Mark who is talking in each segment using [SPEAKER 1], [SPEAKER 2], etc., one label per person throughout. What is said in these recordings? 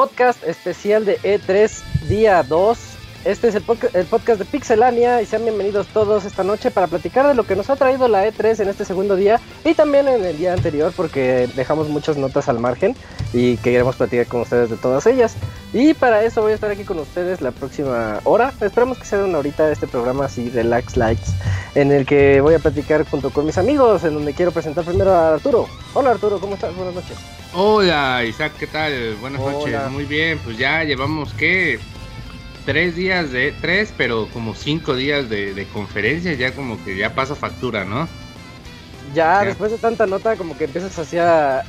[SPEAKER 1] Podcast especial de E3 día 2. Este es el, el, podcast de Pixelania y sean bienvenidos todos esta noche para platicar de lo que nos ha traído la E3 en este segundo día y también en el día anterior porque dejamos muchas notas al margen y queremos platicar con ustedes de todas ellas. Y para eso voy a estar aquí con ustedes la próxima hora. Esperamos que sea una horita este programa así, Relax Lights, en el que voy a platicar junto con mis amigos, en donde quiero presentar primero a Arturo. Hola Arturo, ¿cómo estás? Buenas noches.
[SPEAKER 2] Hola Isaac, ¿qué tal? Buenas Hola. noches, muy bien, pues ya llevamos que tres días de tres, pero como cinco días de, de conferencias, ya como que ya pasa factura, ¿no?
[SPEAKER 1] Ya, ya, después de tanta nota, como que empiezas así a,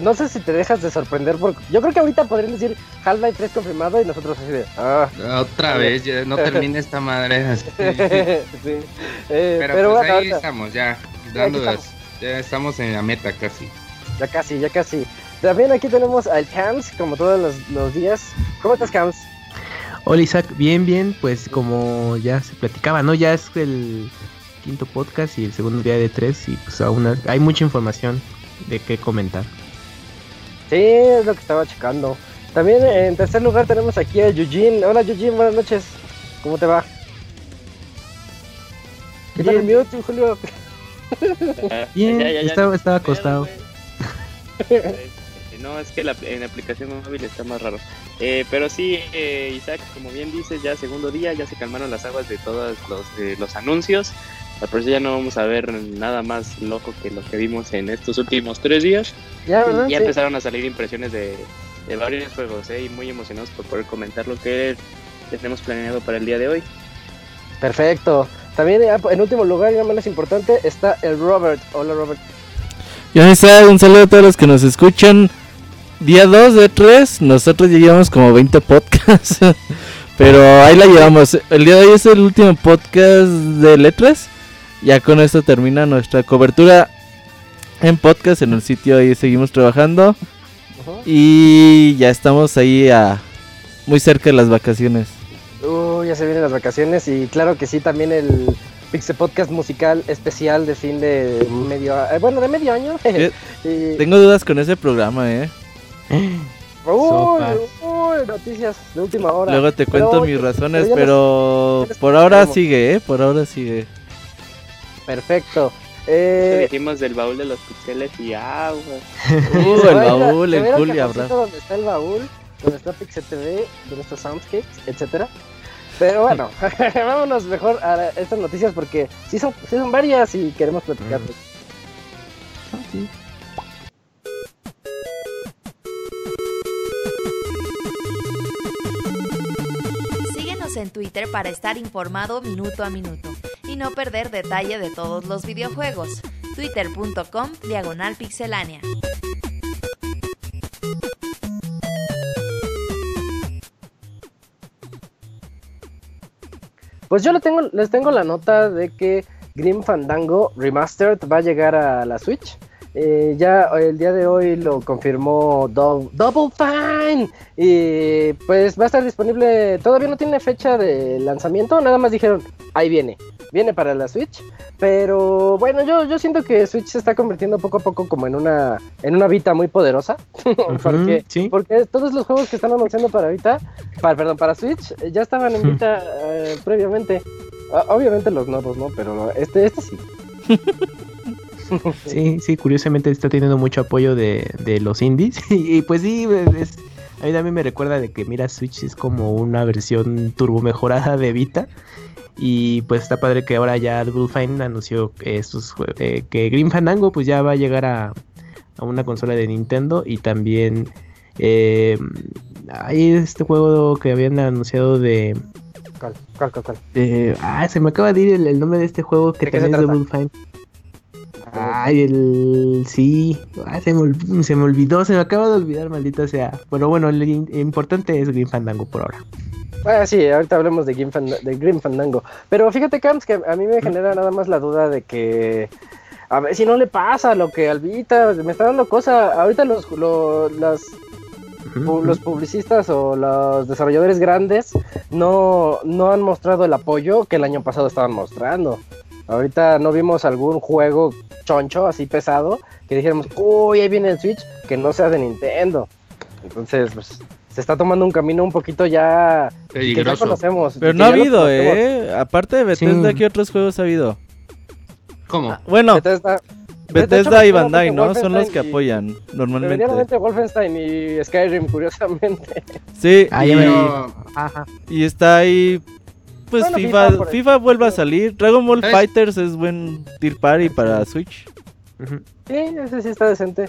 [SPEAKER 1] No sé si te dejas de sorprender, porque yo creo que ahorita podrían decir Half-Life 3 confirmado y nosotros así de. Ah,
[SPEAKER 2] Otra vez, ya no termina esta madre. sí. sí. Eh, pero, pero, pues bueno, ahí estamos, ya, dando estamos. ya estamos en la meta casi.
[SPEAKER 1] Ya casi, ya casi. También aquí tenemos al Cams, como todos los, los días. ¿Cómo estás, Cams?
[SPEAKER 3] Hola Isaac, bien, bien, pues como ya se platicaba, ¿no? Ya es el quinto podcast y el segundo día de tres y pues aún hay mucha información de qué comentar.
[SPEAKER 1] Sí, es lo que estaba checando. También en tercer lugar tenemos aquí a Eugene. Hola Eugene, buenas noches. ¿Cómo te va? ¿Qué tal el mute, Julio?
[SPEAKER 3] Bien, ya, ya, ya, estaba, estaba acostado.
[SPEAKER 4] no, es que la, en la aplicación móvil está más raro. Eh, pero sí, eh, Isaac, como bien dices, ya segundo día, ya se calmaron las aguas de todos los, eh, los anuncios. Por eso ya no vamos a ver nada más loco que lo que vimos en estos últimos tres días.
[SPEAKER 1] Ya,
[SPEAKER 4] ya
[SPEAKER 1] sí.
[SPEAKER 4] empezaron a salir impresiones de, de varios juegos, ¿eh? Y muy emocionados por poder comentar lo que tenemos planeado para el día de hoy.
[SPEAKER 1] Perfecto. También en último lugar, y no menos importante, está el Robert. Hola Robert.
[SPEAKER 5] Yo un saludo a todos los que nos escuchan. Día 2 de 3, nosotros ya llevamos como 20 podcasts. Pero ahí la llevamos. El día de hoy es el último podcast de letras. Ya con esto termina nuestra cobertura en podcast en el sitio. Ahí seguimos trabajando. Y ya estamos ahí a muy cerca de las vacaciones.
[SPEAKER 1] Uh, ya se vienen las vacaciones. Y claro que sí, también el Pixel Podcast musical especial de fin de medio. Eh, bueno, de medio año.
[SPEAKER 5] y... Tengo dudas con ese programa, eh.
[SPEAKER 1] Uy, uy, noticias de última hora.
[SPEAKER 5] Luego te cuento pero, mis razones, pero, pero por ahora tenemos. sigue, ¿eh? Por ahora sigue.
[SPEAKER 1] Perfecto.
[SPEAKER 4] Eh... Dijimos del baúl de los pixeles y agua.
[SPEAKER 5] Uh, el baúl, el cool y habrá.
[SPEAKER 1] Donde está el baúl, donde está Pixel TV, donde está Soundscapes, etcétera. Pero bueno, vámonos mejor a estas noticias porque sí son, sí son varias y queremos platicarlas. Mm. Ah, sí.
[SPEAKER 6] En Twitter para estar informado minuto a minuto y no perder detalle de todos los videojuegos. Twitter.com Diagonal Pixelánea.
[SPEAKER 1] Pues yo les tengo, les tengo la nota de que Grim Fandango Remastered va a llegar a la Switch. Eh, ya el día de hoy lo confirmó Do Double Fine y pues va a estar disponible, todavía no tiene fecha de lanzamiento, nada más dijeron, ahí viene, viene para la Switch, pero bueno, yo, yo siento que Switch se está convirtiendo poco a poco como en una, en una Vita muy poderosa, uh -huh, porque, ¿sí? porque todos los juegos que están anunciando para Vita, para, perdón, para Switch, ya estaban en Vita uh, previamente, obviamente los nuevos, ¿no? Pero este, este sí.
[SPEAKER 3] Sí, sí, curiosamente está teniendo mucho apoyo de, de los indies. Y, y, pues sí, es, a mí también me recuerda de que mira, Switch es como una versión turbo mejorada de Vita. Y pues está padre que ahora ya Fine anunció que, estos, eh, que Green Fandango pues ya va a llegar a, a una consola de Nintendo. Y también eh, hay este juego que habían anunciado de...
[SPEAKER 1] ¿Cuál? ¿Cuál, cuál, cuál?
[SPEAKER 3] Eh, ah, se me acaba de ir el, el nombre de este juego que también es Double Fine. Ay, el. Sí. se, me se, me olvidó, se me acaba de olvidar, maldita sea. Bueno, bueno, lo importante es Green Fandango por ahora.
[SPEAKER 1] Ah, sí, ahorita hablemos de Green, de Green Fandango. Pero fíjate, Camps, que a mí me genera nada más la duda de que. A ver si no le pasa lo que Albita me está dando cosa. Ahorita los, los, las los publicistas o los desarrolladores grandes no, no han mostrado el apoyo que el año pasado estaban mostrando. Ahorita no vimos algún juego choncho, así pesado, que dijéramos, uy, ahí viene el Switch, que no sea de Nintendo. Entonces, pues, se está tomando un camino un poquito ya que ya conocemos.
[SPEAKER 5] Pero no ha habido, ¿eh? Aparte de Bethesda, ¿qué otros juegos ha habido?
[SPEAKER 2] ¿Cómo?
[SPEAKER 5] bueno, Bethesda, Bethesda y Bandai, ¿no? Son los que apoyan normalmente.
[SPEAKER 1] Realmente Wolfenstein y Skyrim, curiosamente.
[SPEAKER 5] Sí, y, y está ahí. Pues FIFA, FIFA, vuelve a salir. Dragon Ball Fighters es buen Tier Party para Switch.
[SPEAKER 1] Sí, ese sí está decente.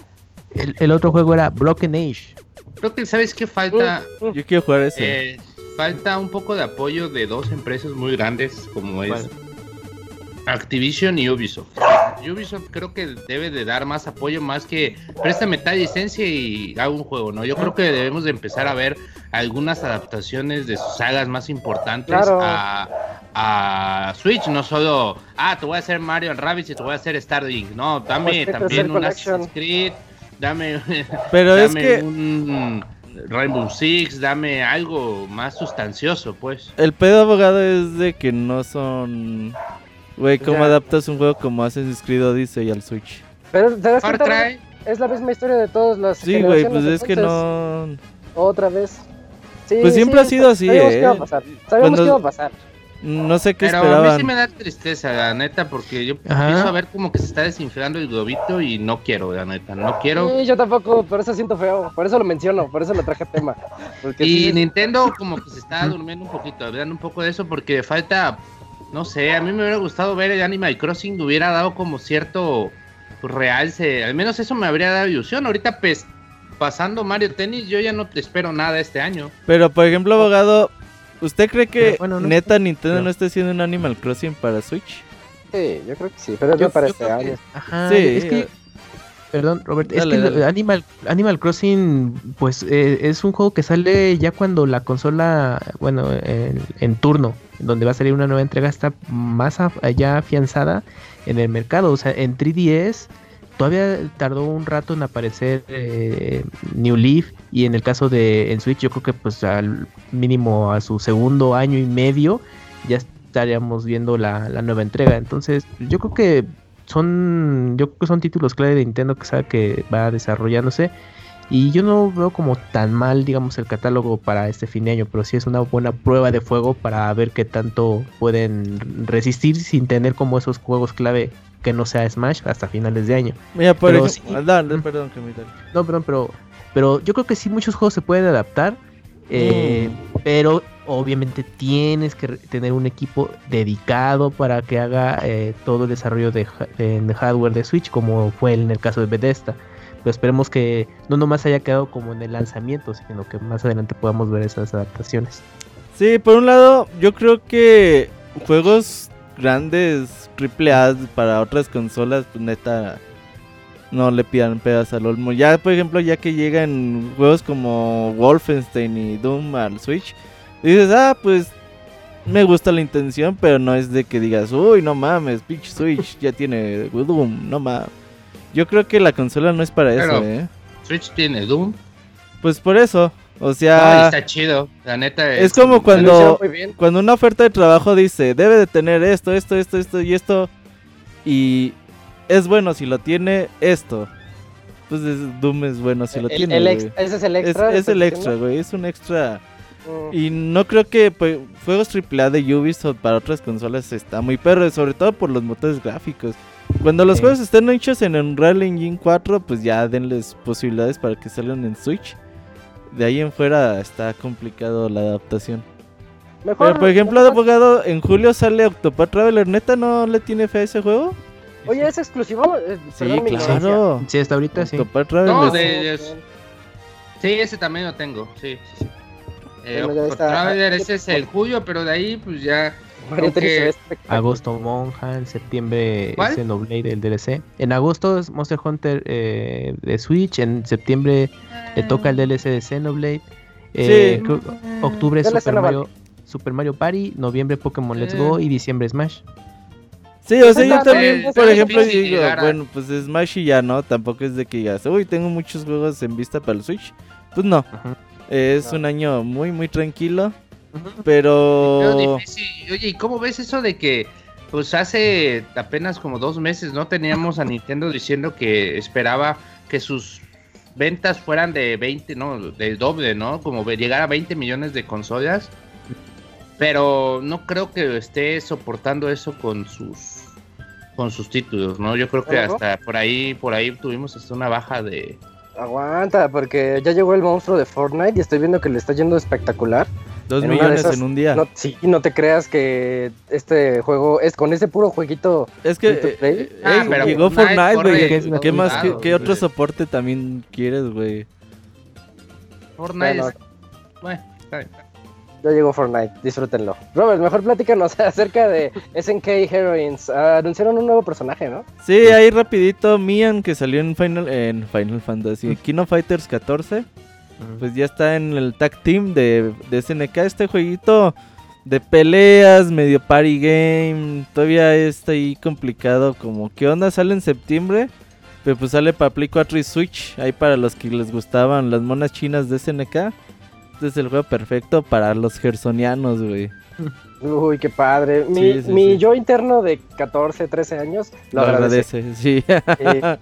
[SPEAKER 3] El, el, otro juego era Broken Age.
[SPEAKER 2] Creo que sabes qué falta.
[SPEAKER 5] Mm, mm. Yo quiero jugar ese.
[SPEAKER 2] Eh, falta un poco de apoyo de dos empresas muy grandes como es Activision y Ubisoft. Ubisoft creo que debe de dar más apoyo, más que préstame tal licencia y hago un juego, ¿no? Yo creo que debemos de empezar a ver algunas adaptaciones de sus sagas más importantes a, Switch, no solo, ah, te voy a hacer Mario Rabbids y te voy a hacer Starlink, no, dame también un Assassin's Creed, dame,
[SPEAKER 5] Pero es que...
[SPEAKER 2] un Rainbow Six, dame algo más sustancioso, pues.
[SPEAKER 5] El pedo abogado es de que no son Güey, ¿cómo adaptas un juego como Assassin's Creed Odyssey al Switch?
[SPEAKER 1] Pero te das cuenta, es la misma historia de todas las
[SPEAKER 5] Sí, güey, pues es que no...
[SPEAKER 1] Otra vez.
[SPEAKER 5] Sí, pues siempre ha sido así,
[SPEAKER 1] sabemos eh. Que iba a pasar. Sabemos que iba a pasar.
[SPEAKER 5] No sé qué
[SPEAKER 2] Pero
[SPEAKER 5] esperaban.
[SPEAKER 2] a mí sí me da tristeza, la neta, porque yo empiezo a ver como que se está desinflando el globito y no quiero, la neta, no quiero.
[SPEAKER 1] Sí, yo tampoco, por eso siento feo, por eso lo menciono, por eso lo traje a tema.
[SPEAKER 2] y Nintendo como que se está durmiendo un poquito, hablando un poco de eso, porque falta no sé, a mí me hubiera gustado ver el Animal Crossing, hubiera dado como cierto realce, al menos eso me habría dado ilusión. Ahorita, pues, pasando Mario Tennis, yo ya no te espero nada este año.
[SPEAKER 5] Pero, por ejemplo, abogado, ¿usted cree que neta Nintendo no. está haciendo un Animal Crossing para Switch?
[SPEAKER 1] Sí, yo creo que sí, pero no para este año.
[SPEAKER 3] Ajá, sí, es que Perdón, Robert, es que Animal, Animal Crossing, pues eh, es un juego que sale ya cuando la consola, bueno, en turno, donde va a salir una nueva entrega, está más allá afianzada en el mercado. O sea, en 3DS todavía tardó un rato en aparecer eh, New Leaf y en el caso de en Switch yo creo que pues al mínimo a su segundo año y medio ya estaríamos viendo la, la nueva entrega. Entonces yo creo que son, yo creo que son títulos clave de Nintendo que sabe que va desarrollándose. Y yo no veo como tan mal, digamos, el catálogo para este fin de año, pero sí es una buena prueba de fuego para ver qué tanto pueden resistir sin tener como esos juegos clave que no sea Smash hasta finales de año.
[SPEAKER 5] Mira, por ejemplo, perdón, que me
[SPEAKER 3] No, perdón, pero, pero yo creo que sí muchos juegos se pueden adaptar, eh, mm. pero obviamente tienes que tener un equipo dedicado para que haga eh, todo el desarrollo de, hardware de Switch, como fue en el caso de Bethesda. Pero esperemos que no nomás haya quedado como en el lanzamiento, sino que más adelante podamos ver esas adaptaciones.
[SPEAKER 5] Sí, por un lado, yo creo que juegos grandes, triple A para otras consolas, pues neta, no le pidan pedas al Olmo. Ya, por ejemplo, ya que llegan juegos como Wolfenstein y Doom al Switch, dices, ah, pues me gusta la intención, pero no es de que digas, uy, no mames, Pitch Switch ya tiene Doom, no mames. Yo creo que la consola no es para eso, ¿eh?
[SPEAKER 2] Switch tiene Doom.
[SPEAKER 5] Pues por eso, o sea...
[SPEAKER 2] está chido, la neta
[SPEAKER 5] es... como cuando, cuando una oferta de trabajo dice, debe de tener esto, esto, esto, esto y esto, y es bueno si lo tiene esto. Pues Doom es bueno si lo tiene.
[SPEAKER 1] ese es el extra.
[SPEAKER 5] Es, el extra, güey. Es un extra. Mm. Y no creo que pues, juegos AAA de Ubisoft para otras consolas está muy perro, sobre todo por los motores gráficos. Cuando los juegos estén hechos en Unreal Engine 4, pues ya denles posibilidades para que salgan en Switch. De ahí en fuera está complicado la adaptación. Pero por ejemplo, de abogado, en julio sale Octopath Traveler. ¿Neta no le tiene fe a ese juego?
[SPEAKER 1] Oye, ¿es exclusivo? Eh,
[SPEAKER 5] sí, claro.
[SPEAKER 3] Sí, hasta ahorita sí.
[SPEAKER 2] No, de, Sí, ese también lo tengo. Sí, sí, sí. Eh, Traveler, ese es el julio, pero de ahí, pues ya.
[SPEAKER 3] Agosto Monja, en septiembre
[SPEAKER 2] ¿Cuál?
[SPEAKER 3] Xenoblade, el DLC. En agosto es Monster Hunter eh, de Switch, en septiembre le toca el DLC de Xenoblade. Eh,
[SPEAKER 5] Sí.
[SPEAKER 3] octubre
[SPEAKER 1] DLC
[SPEAKER 3] Super Mario, Super Mario Party, noviembre Pokémon Let's
[SPEAKER 2] Eh.
[SPEAKER 3] Go y diciembre Smash.
[SPEAKER 5] Sí, o sea, yo también, por ejemplo, digo, bueno, pues Smash y ya no, tampoco es de que digas, uy, tengo muchos juegos en vista para el Switch. Pues no,
[SPEAKER 3] Ajá.
[SPEAKER 5] Es
[SPEAKER 1] No.
[SPEAKER 5] un año muy, muy tranquilo,
[SPEAKER 2] Pero
[SPEAKER 5] pero...
[SPEAKER 2] difícil. Oye, ¿y cómo ves eso de que, pues hace apenas como dos meses, no teníamos a Nintendo diciendo que esperaba que sus ventas fueran de 20, no, del doble, ¿no? Como llegar a 20 millones de consolas. Pero no creo que esté soportando eso con sus con sus títulos, ¿no? Yo creo que hasta por ahí por ahí tuvimos hasta una baja de
[SPEAKER 1] Aguanta, porque ya llegó el monstruo de Fortnite y estoy viendo que le está yendo espectacular.
[SPEAKER 5] Dos
[SPEAKER 1] en
[SPEAKER 5] millones
[SPEAKER 1] esas-
[SPEAKER 5] en un día.
[SPEAKER 1] No, sí, no te creas que este juego es con ese puro jueguito.
[SPEAKER 5] es que eh,
[SPEAKER 2] Ah, pero
[SPEAKER 5] llegó
[SPEAKER 2] Fortnite
[SPEAKER 5] güey. ¿Qué, más? ¿Qué,
[SPEAKER 2] lados,
[SPEAKER 5] qué otro soporte también quieres, güey?
[SPEAKER 2] Fortnite.
[SPEAKER 1] Bueno.
[SPEAKER 2] es- Bueno, está bien.
[SPEAKER 1] Ya llegó Fortnite, disfrútenlo. Robert, mejor platícanos acerca de SNK Heroines. Ah, anunciaron un nuevo personaje, ¿no?
[SPEAKER 5] Sí, ahí rapidito, Mian, que salió en Final, en Final Fantasy, Kino Fighters 14. pues ya está en el tag team de, de SNK. Este jueguito de peleas, medio party game, todavía está ahí complicado. Como, ¿qué onda? Sale en septiembre, pero pues sale para Play 4 y Switch. Ahí para los que les gustaban las monas chinas de SNK. Este es el juego perfecto para los gersonianos, güey.
[SPEAKER 1] Uy, qué padre. Mi,
[SPEAKER 5] Sí, sí,
[SPEAKER 1] mi
[SPEAKER 5] sí.
[SPEAKER 1] yo interno de 14, 13 años lo,
[SPEAKER 5] Lo
[SPEAKER 1] agradece.
[SPEAKER 5] agradece, sí.
[SPEAKER 1] Eh,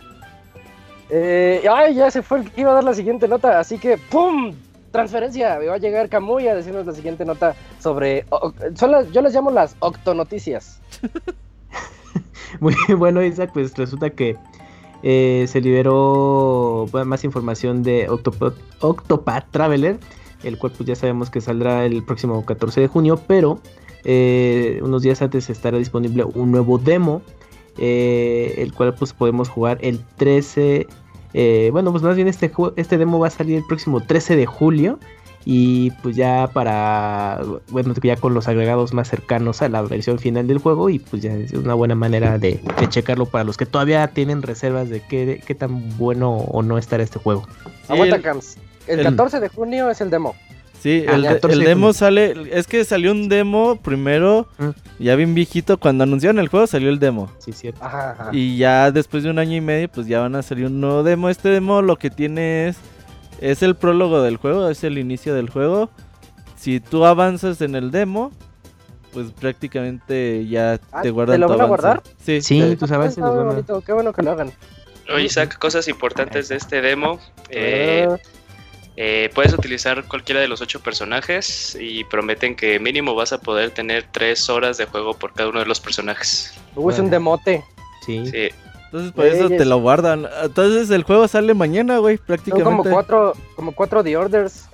[SPEAKER 1] eh, ay, ya se fue el que iba a dar la siguiente nota, así que ¡pum! Transferencia, va a llegar Camuy a decirnos la siguiente nota sobre... o- son las, yo les llamo las octonoticias.
[SPEAKER 3] Muy bueno, Isaac, pues resulta que eh, se liberó bueno, más información de Octopath, Octopath Traveler, el cual pues ya sabemos que saldrá el próximo 14 de junio, pero eh, unos días antes estará disponible un nuevo demo, eh, el cual pues podemos jugar el 13, eh, bueno pues más bien este, este demo va a salir el próximo 13 de julio. Y pues ya para, bueno, ya con los agregados más cercanos a la versión final del juego y pues ya es una buena manera de, de checarlo para los que todavía tienen reservas de qué, qué tan bueno o no estará este juego.
[SPEAKER 1] Aguanta.
[SPEAKER 5] El
[SPEAKER 1] el- 14 de junio es el demo.
[SPEAKER 5] Sí,
[SPEAKER 3] Ah,
[SPEAKER 5] el,
[SPEAKER 3] ya,
[SPEAKER 5] de-
[SPEAKER 3] 14
[SPEAKER 5] el
[SPEAKER 3] de
[SPEAKER 5] demo sale. Es que salió un demo primero,
[SPEAKER 3] Mm.
[SPEAKER 5] ya bien viejito. Cuando anunciaron el juego salió el demo.
[SPEAKER 3] Sí, cierto.
[SPEAKER 1] Ajá, ajá.
[SPEAKER 5] Y ya después de un año y medio, pues ya van a salir un nuevo demo. Este demo lo que tiene es. Es el prólogo del juego, es el inicio del juego. Si tú avanzas en el demo, pues prácticamente ya
[SPEAKER 1] Ah,
[SPEAKER 5] te
[SPEAKER 1] ¿te
[SPEAKER 5] guardan
[SPEAKER 1] lo
[SPEAKER 5] tu
[SPEAKER 1] van a guardar?
[SPEAKER 5] Sí.
[SPEAKER 3] Sí,
[SPEAKER 1] Ah,
[SPEAKER 3] tus avances los van a-
[SPEAKER 1] Qué bueno que lo hagan.
[SPEAKER 4] Oye, Isaac, cosas importantes de este demo. Eh,
[SPEAKER 1] Ah,
[SPEAKER 4] eh, puedes utilizar cualquiera de los ocho personajes y prometen que mínimo vas a poder tener tres horas de juego por cada uno de los personajes.
[SPEAKER 1] uy, es un demote.
[SPEAKER 3] Sí.
[SPEAKER 4] Sí,
[SPEAKER 5] Entonces por eso te lo guardan. Entonces el juego sale mañana, güey,
[SPEAKER 1] Son
[SPEAKER 5] prácticamente.
[SPEAKER 1] como cuatro, como cuatro The Orders.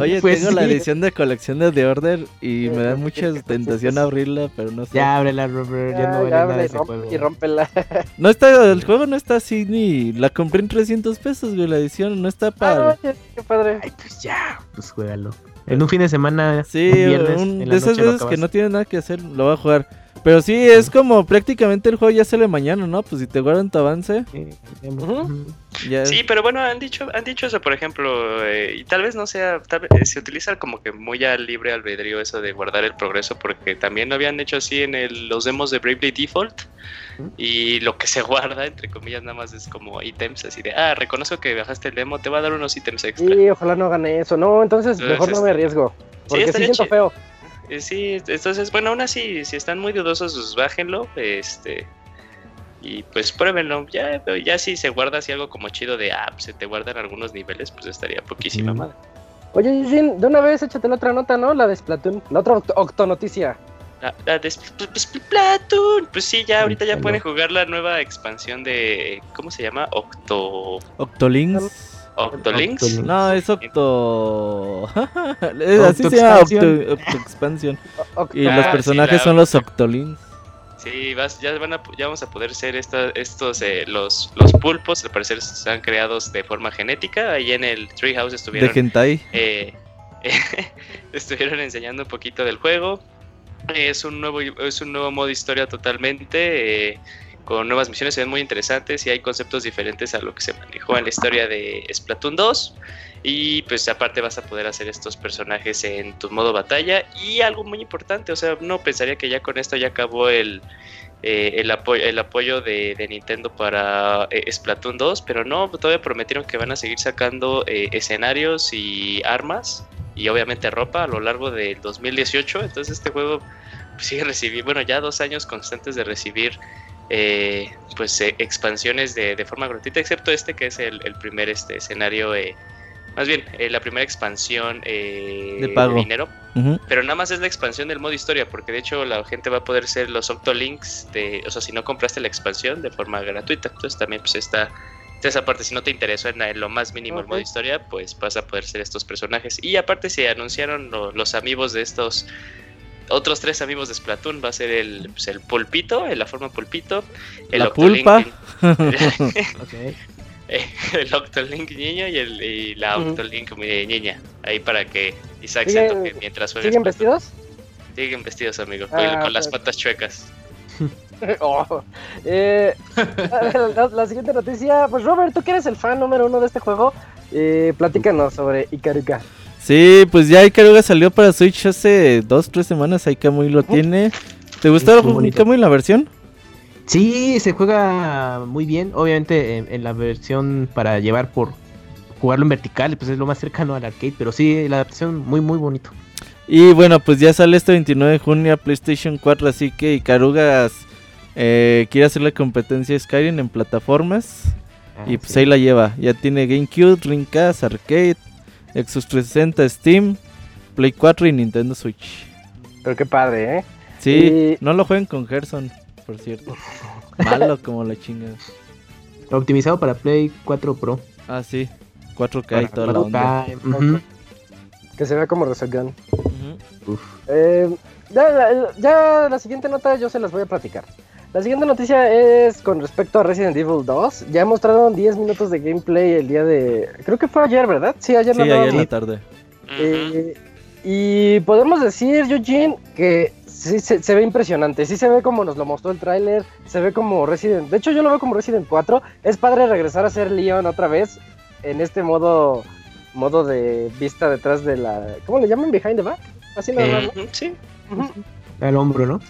[SPEAKER 5] Oye,
[SPEAKER 3] Pues
[SPEAKER 5] tengo la edición de colección de The Order y me da mucha tentación
[SPEAKER 1] sí.
[SPEAKER 5] abrirla, pero no sé.
[SPEAKER 3] Ya ábrela, Robert, ya, no vale
[SPEAKER 1] ya
[SPEAKER 3] nada
[SPEAKER 1] y,
[SPEAKER 3] ese
[SPEAKER 1] rompe-
[SPEAKER 3] juego.
[SPEAKER 1] y rómpela.
[SPEAKER 5] No está, el juego no está así ni... La compré en 300 pesos, güey, la edición, no está
[SPEAKER 1] Ah,
[SPEAKER 5] para...
[SPEAKER 1] oye, qué padre.
[SPEAKER 3] Ay, pues ya, pues juégalo. En un fin de semana,
[SPEAKER 5] Sí,
[SPEAKER 3] un viernes,
[SPEAKER 5] un-
[SPEAKER 3] en
[SPEAKER 5] de esas
[SPEAKER 3] noche
[SPEAKER 5] veces que no tiene nada que hacer, lo voy a jugar. Pero sí, es como prácticamente el juego ya sale mañana, ¿no? Pues si te guardan tu avance,
[SPEAKER 3] Sí,
[SPEAKER 1] ujú.
[SPEAKER 4] Sí, pero bueno, han dicho, han dicho eso, por ejemplo, eh, y tal vez no sea, tal vez, eh, se utiliza como que muy al libre albedrío eso de guardar el progreso, porque también lo habían hecho así en el- los demos de Bravely Default, y lo que se guarda, entre comillas, nada más es como ítems, así de, ah, reconozco que bajaste el demo, te va a dar unos ítems extra.
[SPEAKER 1] Sí, ojalá no hagan eso. No, entonces
[SPEAKER 4] Entonces,
[SPEAKER 1] mejor no me
[SPEAKER 4] este,
[SPEAKER 1] arriesgo. Porque sí
[SPEAKER 4] estaría
[SPEAKER 1] siento feo.
[SPEAKER 4] Eh, Sí, entonces, bueno, aún así, si están muy dudosos, pues bájenlo, este... Y pues pruébenlo, ya, ya si se guarda así algo como chido de, ah, se te guardan algunos niveles, pues estaría poquísima
[SPEAKER 3] Sí.
[SPEAKER 4] madre.
[SPEAKER 1] Oye, Jin, de una vez échate la otra nota, ¿no? La de Splatoon. La otra oct- octonoticia.
[SPEAKER 4] La, la de Spl- Spl- Spl- Splatoon. Pues sí, ya ahorita ya pueden jugar la nueva expansión de. ¿Cómo se llama? Octo.
[SPEAKER 5] Octolinks.
[SPEAKER 4] Octolinks.
[SPEAKER 3] Octolinks.
[SPEAKER 5] No, es Octo... Es- Así se llama Octo,
[SPEAKER 3] Expansión.
[SPEAKER 5] Octo Expansion. Y
[SPEAKER 4] Ah,
[SPEAKER 5] los
[SPEAKER 4] sí,
[SPEAKER 5] personajes
[SPEAKER 4] la-
[SPEAKER 5] son los Octolinks.
[SPEAKER 4] Sí, vas, ya, van a, ya vamos a poder ser esta- estos. eh, los, los pulpos, al parecer, están creados de forma genética. Ahí en el Treehouse
[SPEAKER 5] De
[SPEAKER 4] estuvieron.
[SPEAKER 5] Hentai.
[SPEAKER 4] eh, estuvieron enseñando un poquito del juego. Es un nuevo, es un nuevo modo historia totalmente. Con nuevas misiones se ven muy interesantes y hay conceptos diferentes a lo que se manejó en la historia de Splatoon 2. Y pues aparte vas a poder hacer estos personajes en tu modo batalla. Y algo muy importante, o sea, no pensaría que ya con esto ya acabó el, eh, el, apoyo, el apoyo de, Nintendo para eh, Splatoon 2, pero no, todavía prometieron que van a seguir sacando eh, escenarios y armas y obviamente ropa a lo largo del 2018. Entonces este juego sigue recibiendo, bueno, ya dos años constantes de recibir eh, pues eh, expansiones de, de forma gratuita, excepto este que es el, el primer este escenario, eh, más bien eh, la primera expansión eh,
[SPEAKER 5] De pago.
[SPEAKER 4] dinero. Pero nada más es la expansión del modo historia, porque de hecho la gente va a poder ser los Octolinks, de, o sea, si no compraste la expansión de forma gratuita, entonces también pues está esa parte, si no te interesó en, en lo más mínimo el modo historia, pues vas a poder ser estos personajes. Y aparte se anunciaron lo- los amigos de estos otros tres amigos de Splatoon, va a ser el, pues, el pulpito, en la forma pulpito, el
[SPEAKER 5] La
[SPEAKER 4] Octolink-
[SPEAKER 5] pulpa.
[SPEAKER 3] Ok.
[SPEAKER 4] eh, el Octolink niño y, el, y la. Octolink eh, niña. Ahí para que Isaac
[SPEAKER 1] ¿Siguen-
[SPEAKER 4] se toque mientras juegas
[SPEAKER 1] ¿Siguen
[SPEAKER 4] Splatoon.
[SPEAKER 1] vestidos?
[SPEAKER 4] Siguen vestidos, amigo,
[SPEAKER 1] Ah,
[SPEAKER 4] con, con las patas chuecas.
[SPEAKER 1] Oh, eh, la, la- la siguiente noticia, pues Robert, tú que eres el fan número uno de este juego, eh, platícanos sobre Ikaruga.
[SPEAKER 5] Sí, pues ya Ikaruga salió para Switch hace dos, tres semanas. Ahí Kamui lo tiene. ¿Te gustó
[SPEAKER 3] bonito.
[SPEAKER 5] Kamui la versión?
[SPEAKER 3] Sí, se juega muy bien. Obviamente en, en la versión para llevar por jugarlo en vertical, pues es lo más cercano al arcade. Pero sí, la adaptación muy, muy bonito.
[SPEAKER 5] Y bueno, pues ya sale este 29 de junio a PlayStation 4, así que Ikaruga eh, quiere hacer la competencia a Skyrim en plataformas. y
[SPEAKER 3] Ah,
[SPEAKER 5] pues
[SPEAKER 3] sí.
[SPEAKER 5] ahí la lleva. Ya tiene GameCube, Dreamcast, Arcade, Xbox 360, Steam, Play 4 y Nintendo Switch.
[SPEAKER 1] Pero qué padre, ¿eh?
[SPEAKER 5] Sí,
[SPEAKER 1] Y-
[SPEAKER 5] no lo jueguen con Gerson, por cierto. Malo como la chinga.
[SPEAKER 3] Optimizado para Play 4 Pro.
[SPEAKER 5] Ah, sí. 4K y
[SPEAKER 3] Para
[SPEAKER 5] toda la onda.
[SPEAKER 3] 4K, ujú.
[SPEAKER 1] Que se vea como Resogun.
[SPEAKER 5] Ujú.
[SPEAKER 3] Uf.
[SPEAKER 1] Eh, ya, la- ya la siguiente nota yo se las voy a platicar. La siguiente noticia es con respecto a Resident Evil 2. Ya mostraron 10 minutos de gameplay el día de... Creo que fue ayer, ¿verdad? Sí, ayer
[SPEAKER 5] Sí, ayer en la tarde.
[SPEAKER 1] Eh, y podemos decir, Eugene, que sí se, se ve impresionante. Sí se ve como nos lo mostró el tráiler. Se ve como Resident... De hecho, yo lo veo como Resident 4. Es padre regresar a ser Leon otra vez en este modo modo de vista detrás de la... ¿Cómo le llaman? Behind the back. Así nada más,
[SPEAKER 4] Sí,
[SPEAKER 1] Ujú.
[SPEAKER 3] Al hombro, ¿no?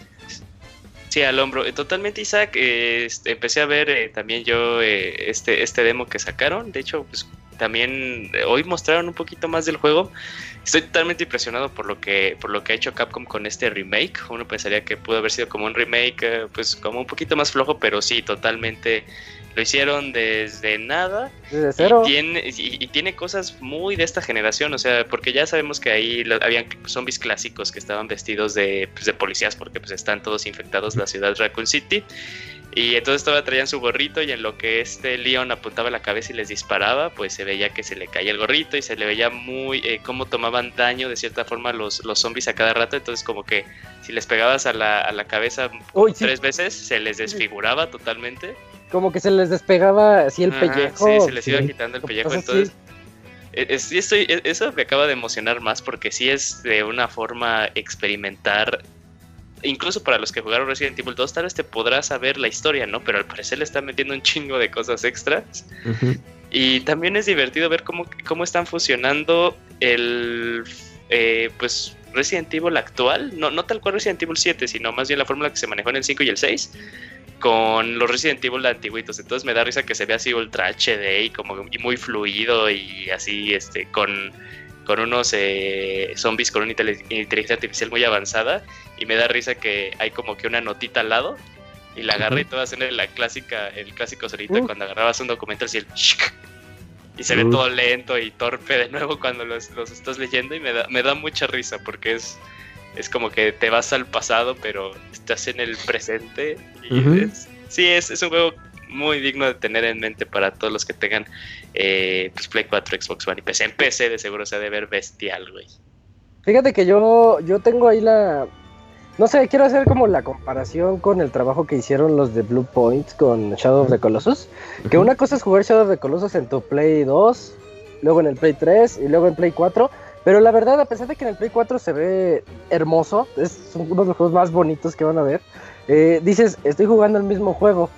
[SPEAKER 4] Sí, al hombro. Eh, Totalmente, Isaac. eh, este, empecé a ver eh, también yo eh, este, este demo que sacaron. De hecho, pues también hoy mostraron un poquito más del juego. Estoy totalmente impresionado por lo que por lo que ha hecho Capcom con este remake. Uno pensaría que pudo haber sido como un remake, pues como un poquito más flojo, pero sí, totalmente lo hicieron desde nada.
[SPEAKER 1] Desde cero.
[SPEAKER 4] Y tiene, y, y tiene cosas muy de esta generación, o sea, porque ya sabemos que ahí lo- habían zombies clásicos que estaban vestidos de, pues, de policías porque pues están todos infectados la ciudad de Raccoon City. Y entonces todavía traían su gorrito y en lo que este Leon apuntaba la cabeza y les disparaba, pues se veía que se le caía el gorrito y se le veía muy eh, cómo tomaban daño de cierta forma los, los zombies a cada rato. Entonces como que si les pegabas a la, a la cabeza
[SPEAKER 1] Uy, sí.
[SPEAKER 4] tres veces, se les desfiguraba totalmente.
[SPEAKER 1] Como que se les despegaba así el
[SPEAKER 4] Ajá,
[SPEAKER 1] pellejo.
[SPEAKER 4] Sí, se les iba
[SPEAKER 1] sí.
[SPEAKER 4] quitando el pellejo. Entonces, eh, eh, sí estoy, eh, eso me acaba de emocionar más porque sí es de una forma experimentar. Incluso para los que jugaron Resident Evil 2, tal vez te podrás saber la historia, ¿no? Pero al parecer le están metiendo un chingo de cosas extras. Y también es divertido ver cómo, cómo están fusionando el eh, pues Resident Evil actual, no, no tal cual Resident Evil 7, sino más bien la fórmula que se manejó en el 5 y el 6 con los Resident Evil antiguitos. Entonces me da risa que se vea así ultra HD y como y muy fluido y así este con, con unos eh, zombies con una inteligencia artificial muy avanzada y me da risa que hay como que una notita al lado y la agarra y todo hacer la clásica, el clásico sonito
[SPEAKER 1] Uh.
[SPEAKER 4] cuando agarrabas un documento así el y se ve todo lento y torpe de nuevo cuando los, los estás leyendo y me da, me da mucha risa porque es, es como que te vas al pasado pero estás en el presente y es- sí, es, es un juego muy digno de tener en mente para todos los que tengan eh, pues Play 4, Xbox One y PC. En PC de seguro se ha de ver bestial, güey.
[SPEAKER 1] Fíjate que yo, yo tengo ahí la. No sé, quiero hacer como la comparación con el trabajo que hicieron los de Blue Point con Shadow of the Colossus. Que una cosa es jugar Shadow of the Colossus en tu Play 2, luego en el Play 3 y luego en Play 4. Pero la verdad, a pesar de que en el Play 4 se ve hermoso, es uno de los juegos más bonitos que van a ver, eh, dices, estoy jugando el mismo juego.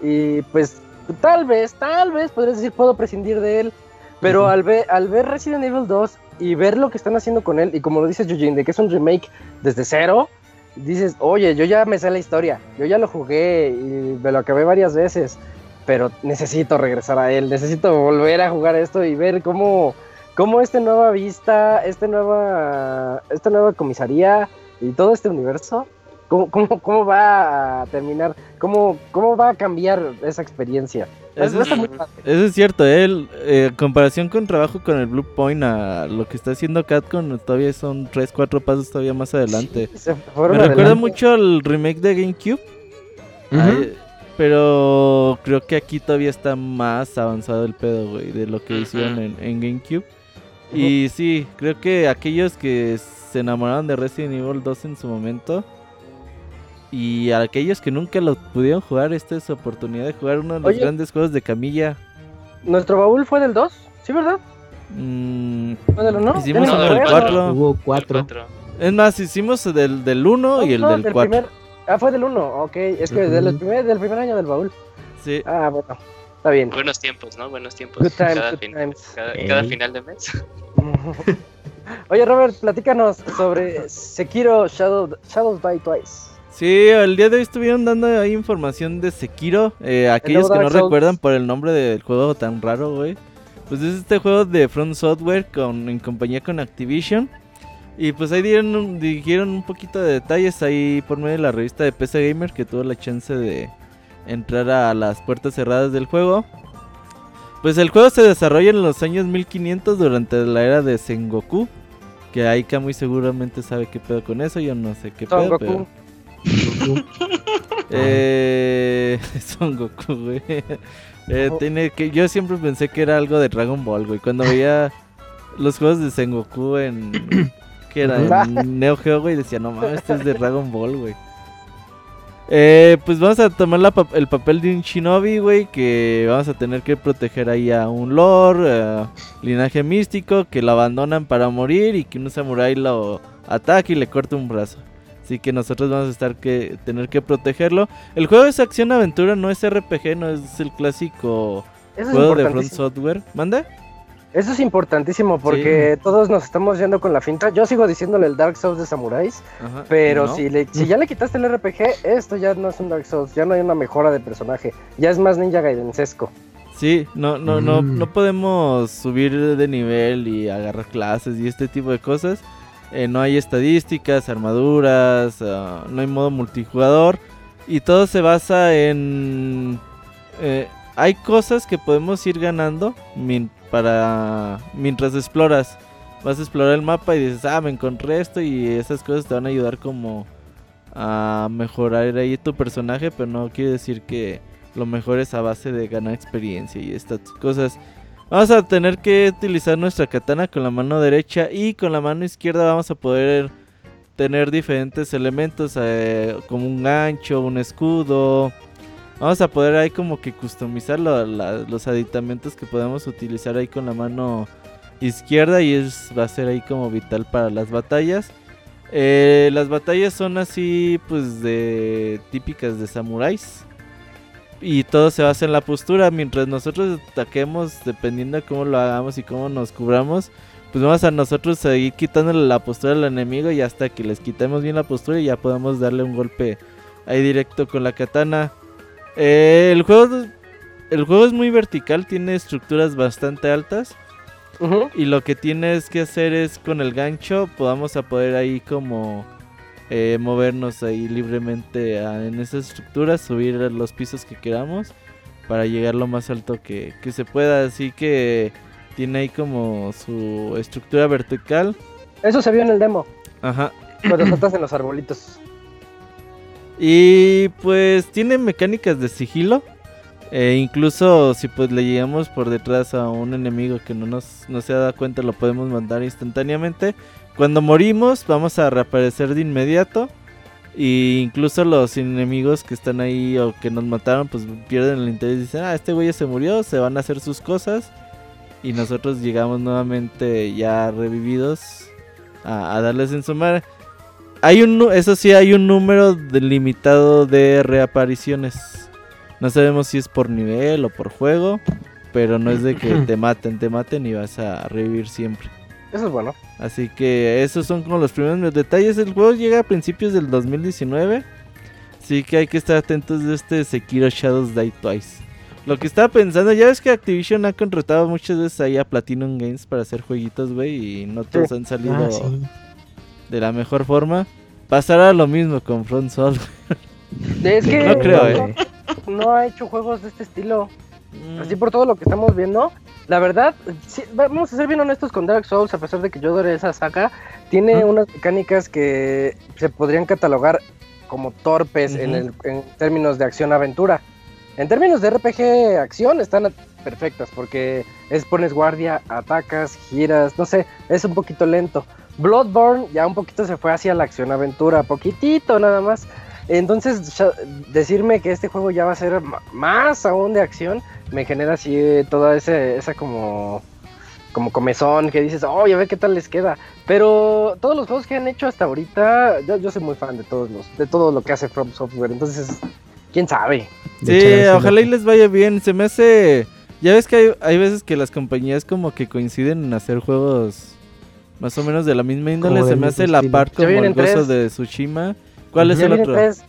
[SPEAKER 1] Y pues tal vez, tal vez podrías decir, puedo prescindir de él. Pero al, ver, al ver Resident Evil 2 y ver lo que están haciendo con él, y como lo dice Eugene, de que es un remake desde cero, dices, oye, yo ya me sé la historia, yo ya lo jugué y me lo acabé varias veces, pero necesito regresar a él, necesito volver a jugar esto y ver cómo, cómo esta nueva vista, esta nueva, esta nueva comisaría y todo este universo, cómo, cómo, cómo va a terminar, cómo, cómo va a cambiar esa experiencia.
[SPEAKER 5] Eso,
[SPEAKER 1] muy
[SPEAKER 5] es,
[SPEAKER 1] padre.
[SPEAKER 5] eso es cierto, él, eh, en comparación con trabajo con el Blue Point a lo que está haciendo Capcom, todavía son 3, 4 pasos todavía más adelante.
[SPEAKER 1] Se fueron
[SPEAKER 5] Me recuerda mucho al remake de GameCube. Ay, pero creo que aquí todavía está más avanzado el pedo, güey, de lo que hicieron en, en GameCube. Y sí, creo que aquellos que se enamoraron de Resident Evil 2 en su momento y aquellos que nunca lo pudieron jugar, esta es su oportunidad de jugar uno de los
[SPEAKER 1] Oye.
[SPEAKER 5] grandes juegos de Camilla.
[SPEAKER 1] Nuestro baúl fue del 2, ¿sí, verdad?
[SPEAKER 5] Mm,
[SPEAKER 1] ¿Fue del 1?
[SPEAKER 5] Hicimos
[SPEAKER 4] uno del
[SPEAKER 5] del
[SPEAKER 4] cuatro.
[SPEAKER 5] 4.
[SPEAKER 3] Hubo cuatro.
[SPEAKER 4] Cuatro.
[SPEAKER 5] Es más, hicimos del, del 1 y el del 4.
[SPEAKER 1] Ah, fue del 1, ok. Es que del,
[SPEAKER 3] Ujú.
[SPEAKER 1] primer, del primer año del baúl.
[SPEAKER 5] Sí.
[SPEAKER 1] Ah, bueno, está bien.
[SPEAKER 4] Buenos tiempos, ¿no? Buenos tiempos.
[SPEAKER 1] Good times,
[SPEAKER 4] cada,
[SPEAKER 1] good
[SPEAKER 4] fin-
[SPEAKER 1] times.
[SPEAKER 4] cada-
[SPEAKER 3] Ey.
[SPEAKER 4] cada final de mes.
[SPEAKER 1] Oye, Robert, platícanos sobre Sekiro Shadow, Shadows Die Twice.
[SPEAKER 5] Sí, el día de hoy estuvieron dando ahí información de Sekiro. Eh, aquellos que no
[SPEAKER 1] Souls.
[SPEAKER 5] recuerdan por el nombre del juego tan raro, güey. Pues es este juego de Front Software con, en compañía con Activision. Y pues ahí dieron, un- dijeron un poquito de detalles ahí por medio de la revista de PC Gamer que tuvo la chance de entrar a las puertas cerradas del juego. Pues el juego se desarrolla en los años 1500 durante la era de Sengoku. Que Aika muy seguramente sabe qué pedo con eso, yo no sé qué
[SPEAKER 1] Son
[SPEAKER 5] pedo.
[SPEAKER 1] Goku.
[SPEAKER 5] pero- eh, Son Goku, güey. Eh,
[SPEAKER 1] Ojo.
[SPEAKER 5] tiene que, yo siempre pensé que era algo de Dragon Ball, güey. Cuando veía los juegos de Sengoku en. que era en Neo Geo, güey, decía, no mames, este es de Dragon Ball, güey. Eh, pues vamos a tomar la pa- el papel de un shinobi, güey, que vamos a tener que proteger ahí a un lord, eh, linaje místico, que lo abandonan para morir y que un samurái lo ataque y le corta un brazo. Así que nosotros vamos a estar que tener que protegerlo. El juego es acción-aventura, no es RPG, no es el clásico
[SPEAKER 1] Eso es
[SPEAKER 5] juego de Front. Software. ¿Manda?
[SPEAKER 1] Eso es importantísimo porque todos nos estamos yendo con la finta. Yo sigo diciéndole el Dark Souls de Samuráis,
[SPEAKER 5] Ajá,
[SPEAKER 1] pero
[SPEAKER 5] ¿no?
[SPEAKER 1] si, le, si ya le quitaste el RPG, esto ya no es un Dark Souls, ya no hay una mejora de personaje, ya es más Ninja Gaidensesco.
[SPEAKER 5] Sí, no, no, no,
[SPEAKER 3] Mm.
[SPEAKER 5] no podemos subir de nivel y agarrar clases y este tipo de cosas. Eh, no hay estadísticas, armaduras, ah, no hay modo multijugador. Y todo se basa en... eh, hay cosas que podemos ir ganando para mientras exploras. Vas a explorar el mapa y dices, ah, me encontré esto y esas cosas te van a ayudar como a mejorar ahí tu personaje, pero no quiere decir que lo mejor es a base de ganar experiencia y estas cosas. Vamos a tener que utilizar nuestra katana con la mano derecha y con la mano izquierda vamos a poder tener diferentes elementos eh, como un gancho, un escudo. Vamos a poder ahí como que customizar los aditamentos que podemos utilizar ahí con la mano izquierda y es va a ser ahí como vital para las batallas. Eh, las batallas son así pues de típicas de samuráis y todo se basa en la postura. Mientras nosotros ataquemos, dependiendo de cómo lo hagamos y cómo nos cubramos, pues vamos a nosotros seguir quitándole la postura al enemigo y hasta que les quitemos bien la postura y ya podemos darle un golpe ahí directo con la katana. Eh, el juego el juego es muy vertical, tiene estructuras bastante altas
[SPEAKER 1] Ujú.
[SPEAKER 5] y lo que tienes que hacer es con el gancho podamos a poder ahí como eh, movernos ahí libremente a- en esas estructuras, subir a los pisos que queramos para llegar lo más alto que, que se pueda. Así que tiene ahí como su estructura vertical.
[SPEAKER 1] Eso se vio en el demo,
[SPEAKER 5] Ajá.
[SPEAKER 1] cuando saltas en los arbolitos.
[SPEAKER 5] Y pues tiene mecánicas de sigilo. E incluso si pues le llegamos por detrás a un enemigo que no nos no se da cuenta, lo podemos mandar instantáneamente. Cuando morimos, vamos a reaparecer de inmediato. Y incluso los enemigos que están ahí o que nos mataron, pues pierden el interés y dicen, ah, este güey ya se murió, se van a hacer sus cosas. y nosotros llegamos nuevamente ya revividos a, a darles en su madre. Hay un, eso sí, hay un número limitado de reapariciones. No sabemos si es por nivel o por juego, pero no es de que te maten, te maten y vas a revivir siempre.
[SPEAKER 1] Eso es bueno.
[SPEAKER 5] Así que esos son como los primeros detalles. El juego llega a principios del 2019. Así que hay que estar atentos de este Sekiro Shadows Die Twice. Lo que estaba pensando, ya ves que Activision ha contratado muchas veces ahí a Platinum Games para hacer jueguitos, güey, y no todos han salido
[SPEAKER 3] Ah, sí.
[SPEAKER 5] De la mejor forma. Pasará lo mismo con Front Software.
[SPEAKER 1] Es que
[SPEAKER 5] No creo, eh.
[SPEAKER 1] no ha hecho juegos de este estilo.
[SPEAKER 5] Mm.
[SPEAKER 1] Así por todo lo que estamos viendo, la verdad, sí, vamos a ser bien honestos con Dark Souls, a pesar de que yo adoré esa saga, tiene unas mecánicas que se podrían catalogar como torpes en, el- en términos de acción-aventura. En términos de RPG acción están perfectas porque es pones guardia, atacas, giras, no sé, es un poquito lento. Bloodborne ya un poquito se fue hacia la acción-aventura, poquitito nada más. Entonces, ya- decirme que este juego ya va a ser más aún de acción, me genera así eh, toda ese, esa como, como comezón que dices, oye, a ver qué tal les queda. Pero todos los juegos que han hecho hasta ahorita, yo, yo soy muy fan de todos los, de todo lo que hace From Software, entonces, quién sabe.
[SPEAKER 5] Sí, ojalá y les vaya bien. Se me hace. Ya ves que hay, hay veces que las compañías como que coinciden en hacer juegos más o menos de la misma índole.
[SPEAKER 3] Como
[SPEAKER 5] Se me hace la
[SPEAKER 3] estilo.
[SPEAKER 5] par
[SPEAKER 1] Ya
[SPEAKER 5] como el gozo de Tsushima. ¿Cuál es el otro?
[SPEAKER 1] tres-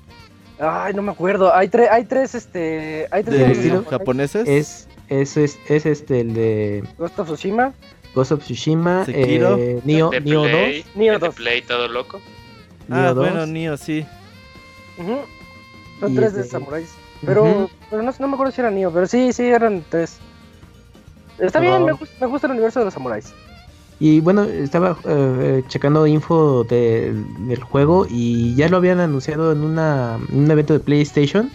[SPEAKER 1] Ay, no me acuerdo. Hay tres, hay tres, este, hay tres
[SPEAKER 5] ¿De
[SPEAKER 3] estilo?
[SPEAKER 5] japoneses?
[SPEAKER 3] Es, es, es, es este, el de
[SPEAKER 1] Ghost of Tsushima,
[SPEAKER 3] Ghost of Tsushima,
[SPEAKER 5] Sekiro.
[SPEAKER 3] eh, Nioh,
[SPEAKER 4] de
[SPEAKER 3] 2.
[SPEAKER 4] Play,
[SPEAKER 1] Nioh
[SPEAKER 4] el de
[SPEAKER 1] 2.
[SPEAKER 4] Play todo loco.
[SPEAKER 5] Ah,
[SPEAKER 3] Nioh 2.
[SPEAKER 5] bueno, Nio, sí.
[SPEAKER 1] Ujú. Son
[SPEAKER 3] Y
[SPEAKER 1] tres de
[SPEAKER 3] este-
[SPEAKER 1] samuráis. Pero,
[SPEAKER 3] Ujú.
[SPEAKER 1] pero no, no me acuerdo si era Nioh, pero sí, sí, eran tres. Está bien,
[SPEAKER 3] No.
[SPEAKER 1] me, gusta, me gusta el universo de los samuráis.
[SPEAKER 3] Y bueno, estaba eh, checando info de- del juego y ya lo habían anunciado en, una, en un evento de PlayStation,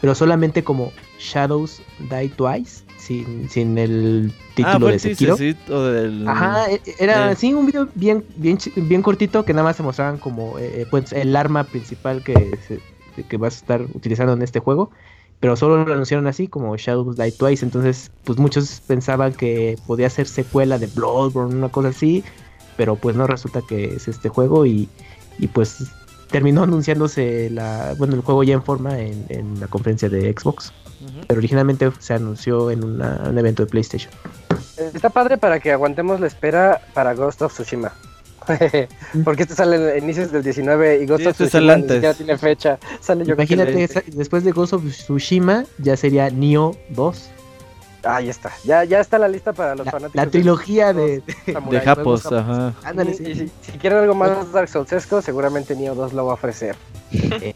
[SPEAKER 3] pero solamente como Shadows Die Twice, sin, sin el
[SPEAKER 5] Ah,
[SPEAKER 3] título
[SPEAKER 5] fue
[SPEAKER 3] de Sekiro.
[SPEAKER 5] del...
[SPEAKER 3] Ajá, e- era
[SPEAKER 5] Eh.
[SPEAKER 3] sí un video bien, bien, bien cortito que nada más se mostraban como eh, pues el arma principal que, se- que vas a estar utilizando en este juego. Pero solo lo anunciaron así como Shadows Die Twice. Entonces, pues muchos pensaban que podía ser secuela de Bloodborne, una cosa así. Pero pues no resulta que es este juego. Y, y pues terminó anunciándose la, bueno, el juego ya en forma en, en la conferencia de Xbox. Pero originalmente se anunció en una- un evento de PlayStation.
[SPEAKER 1] Está padre para que aguantemos la espera para Ghost of Tsushima. Porque este sale en inicios del 19 y Ghost
[SPEAKER 5] Sí,
[SPEAKER 1] of
[SPEAKER 5] este
[SPEAKER 1] Tsushima ni siquiera tiene fecha. Sale yo
[SPEAKER 3] Imagínate, esa- después de Ghost of Tsushima ya sería Nioh 2.
[SPEAKER 1] Ahí está. Ya, ya está la lista para los
[SPEAKER 3] La,
[SPEAKER 1] fanáticos.
[SPEAKER 3] la trilogía de...
[SPEAKER 5] De
[SPEAKER 1] samuráis.
[SPEAKER 5] Japos, ajá.
[SPEAKER 3] Ándale,
[SPEAKER 1] Y
[SPEAKER 3] sí.
[SPEAKER 1] si, si quieren algo más Dark Soulsesco, seguramente Neo 2 lo va a ofrecer.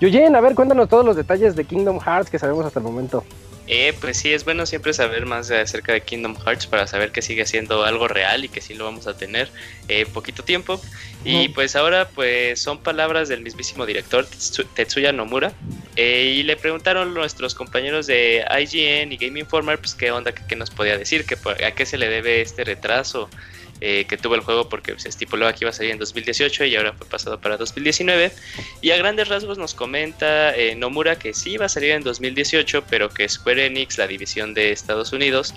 [SPEAKER 1] Yuyen, a ver, cuéntanos todos los detalles de Kingdom Hearts que sabemos hasta el momento.
[SPEAKER 4] Eh, pues sí, es bueno siempre saber más acerca de Kingdom Hearts para saber que sigue siendo algo real y que sí lo vamos a tener eh, poquito tiempo. Y pues ahora pues son palabras del mismísimo director Tetsu- Tetsuya Nomura. Eh, y le preguntaron nuestros compañeros de IGN y Game Informer pues qué onda, qué, qué nos podía decir, que a qué se le debe este retraso eh, que tuvo el juego porque se estipulaba que iba a salir en 2018 y ahora fue pasado para 2019. Y a grandes rasgos nos comenta eh, Nomura que sí iba a salir en 2018, pero que Square Enix, la división de Estados Unidos,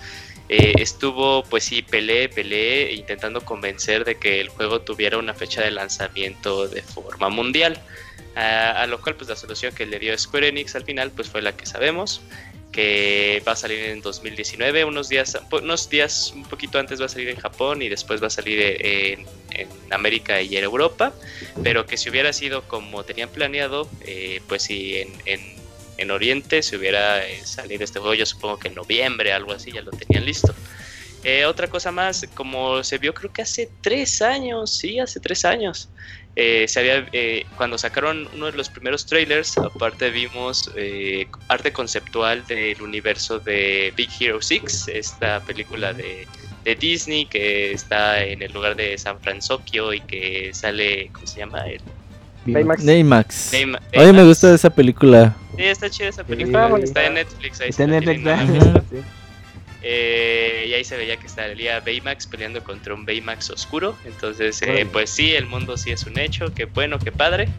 [SPEAKER 4] eh, estuvo pues sí, peleé, peleé, intentando convencer de que el juego tuviera una fecha de lanzamiento de forma mundial. A, a lo cual pues la solución que le dio Square Enix al final pues fue la que sabemos que va a salir en 2019 unos días unos días un poquito antes va a salir en Japón y después va a salir en, en América y en Europa pero que si hubiera sido como tenían planeado eh, pues si en, en, en Oriente se hubiera eh, salido este juego yo supongo que en noviembre algo así ya lo tenían listo. Eh, otra cosa más, como se vio creo que hace tres años, sí, hace tres años, eh, se había, eh, cuando sacaron uno de los primeros trailers, aparte vimos eh, arte conceptual del universo de Big Hero 6, esta película de, de Disney que está en el lugar de San Francisco y que sale, ¿cómo se llama? El,
[SPEAKER 1] Baymax.
[SPEAKER 5] Neymax.
[SPEAKER 4] Bayma-
[SPEAKER 5] Oye, me
[SPEAKER 4] Baymax.
[SPEAKER 5] gusta esa película.
[SPEAKER 4] Sí, está chida esa película, está en Netflix, ahí
[SPEAKER 3] Está
[SPEAKER 4] si
[SPEAKER 3] en Netflix,
[SPEAKER 4] a la
[SPEAKER 5] Ajá.
[SPEAKER 3] sí.
[SPEAKER 4] Eh, y ahí se veía que estaría Baymax peleando contra un Baymax oscuro. Entonces, eh, pues sí, el mundo sí es un hecho. Qué bueno, qué padre.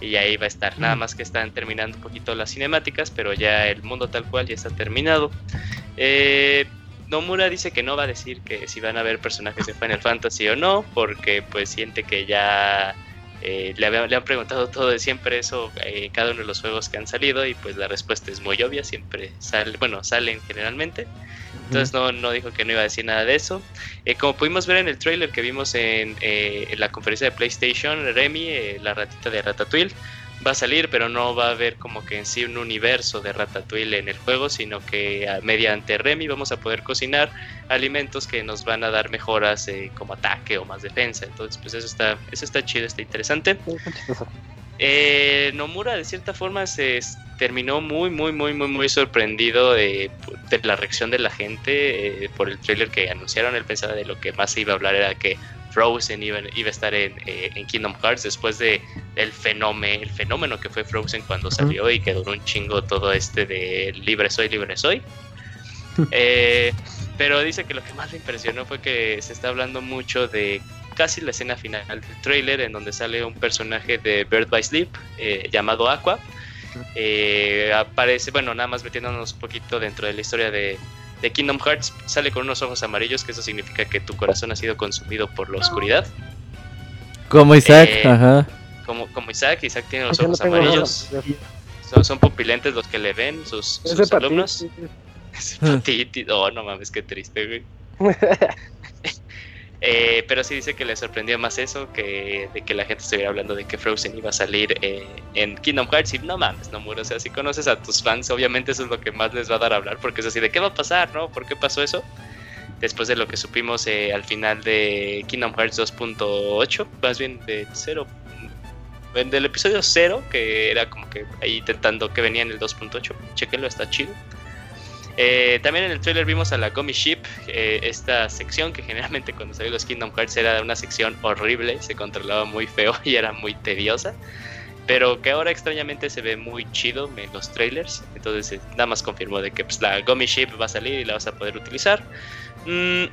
[SPEAKER 4] Y ahí va a estar. Nada más que están terminando un poquito las cinemáticas, pero ya el mundo tal cual ya está terminado. Eh, Nomura dice que no va a decir que si van a haber personajes de Final Fantasy o no, porque pues siente que ya eh, le, había- le han preguntado todo de siempre eso eh, cada uno de los juegos que han salido y pues la respuesta es muy obvia, siempre sale, bueno, salen generalmente. Entonces no, no dijo que no iba a decir nada de eso. Eh, como pudimos ver en el trailer que vimos en, en la conferencia de PlayStation, Remy, la ratita de Ratatouille, va a salir, pero no va a haber como que en sí un universo de Ratatouille en el juego, sino que ah, mediante Remy vamos a poder cocinar alimentos que nos van a dar mejoras eh, como ataque o más defensa. Entonces, pues eso está, eso está chido, está interesante. Eh, Nomura de cierta forma se terminó muy muy muy muy muy sorprendido de, de la reacción de la gente eh, por el trailer que anunciaron. Él pensaba de lo que más se iba a hablar era que Frozen iba, iba a estar en, eh, en Kingdom Hearts después de el fenómeno, el fenómeno que fue Frozen cuando salió y que duró un chingo todo este de libre soy, libre soy. Eh, pero dice que lo que más le impresionó fue que se está hablando mucho de casi la escena final del trailer en donde sale un personaje de Bird by Sleep eh, llamado Aqua. Eh, aparece, bueno, nada más metiéndonos un poquito dentro de la historia de, de Kingdom Hearts, sale con unos ojos amarillos, que eso significa que tu corazón ha sido consumido por la oscuridad.
[SPEAKER 5] Como Isaac,
[SPEAKER 4] Eh,
[SPEAKER 5] ajá.
[SPEAKER 4] Como, como Isaac, Isaac tiene los ojos amarillos,
[SPEAKER 1] ojos.
[SPEAKER 4] son, son pupilentes los que le ven, sus, sus alumnos. Es Oh, no mames, qué triste, güey. Eh, pero sí dice que le sorprendió más eso que de que la gente estuviera hablando de que Frozen iba a salir eh, en Kingdom Hearts. Y no mames, no muro. O sea, si conoces a tus fans, obviamente eso es lo que más les va a dar a hablar. Porque es así de qué va a pasar, ¿no? ¿Por qué pasó eso? Después de lo que supimos eh, al final de Kingdom Hearts 2.8, más bien de 0. Del episodio 0, que era como que ahí intentando que venía en el 2.8. Chequenlo, está chido. Eh, también en el trailer vimos a la Gummy Ship, esta sección que generalmente cuando salió los Kingdom Hearts era una sección horrible, se controlaba muy feo y era muy tediosa, pero que ahora extrañamente se ve muy chido en los trailers, entonces eh, nada más confirmó de que pues, la Gummy Ship va a salir y la vas a poder utilizar. Mm,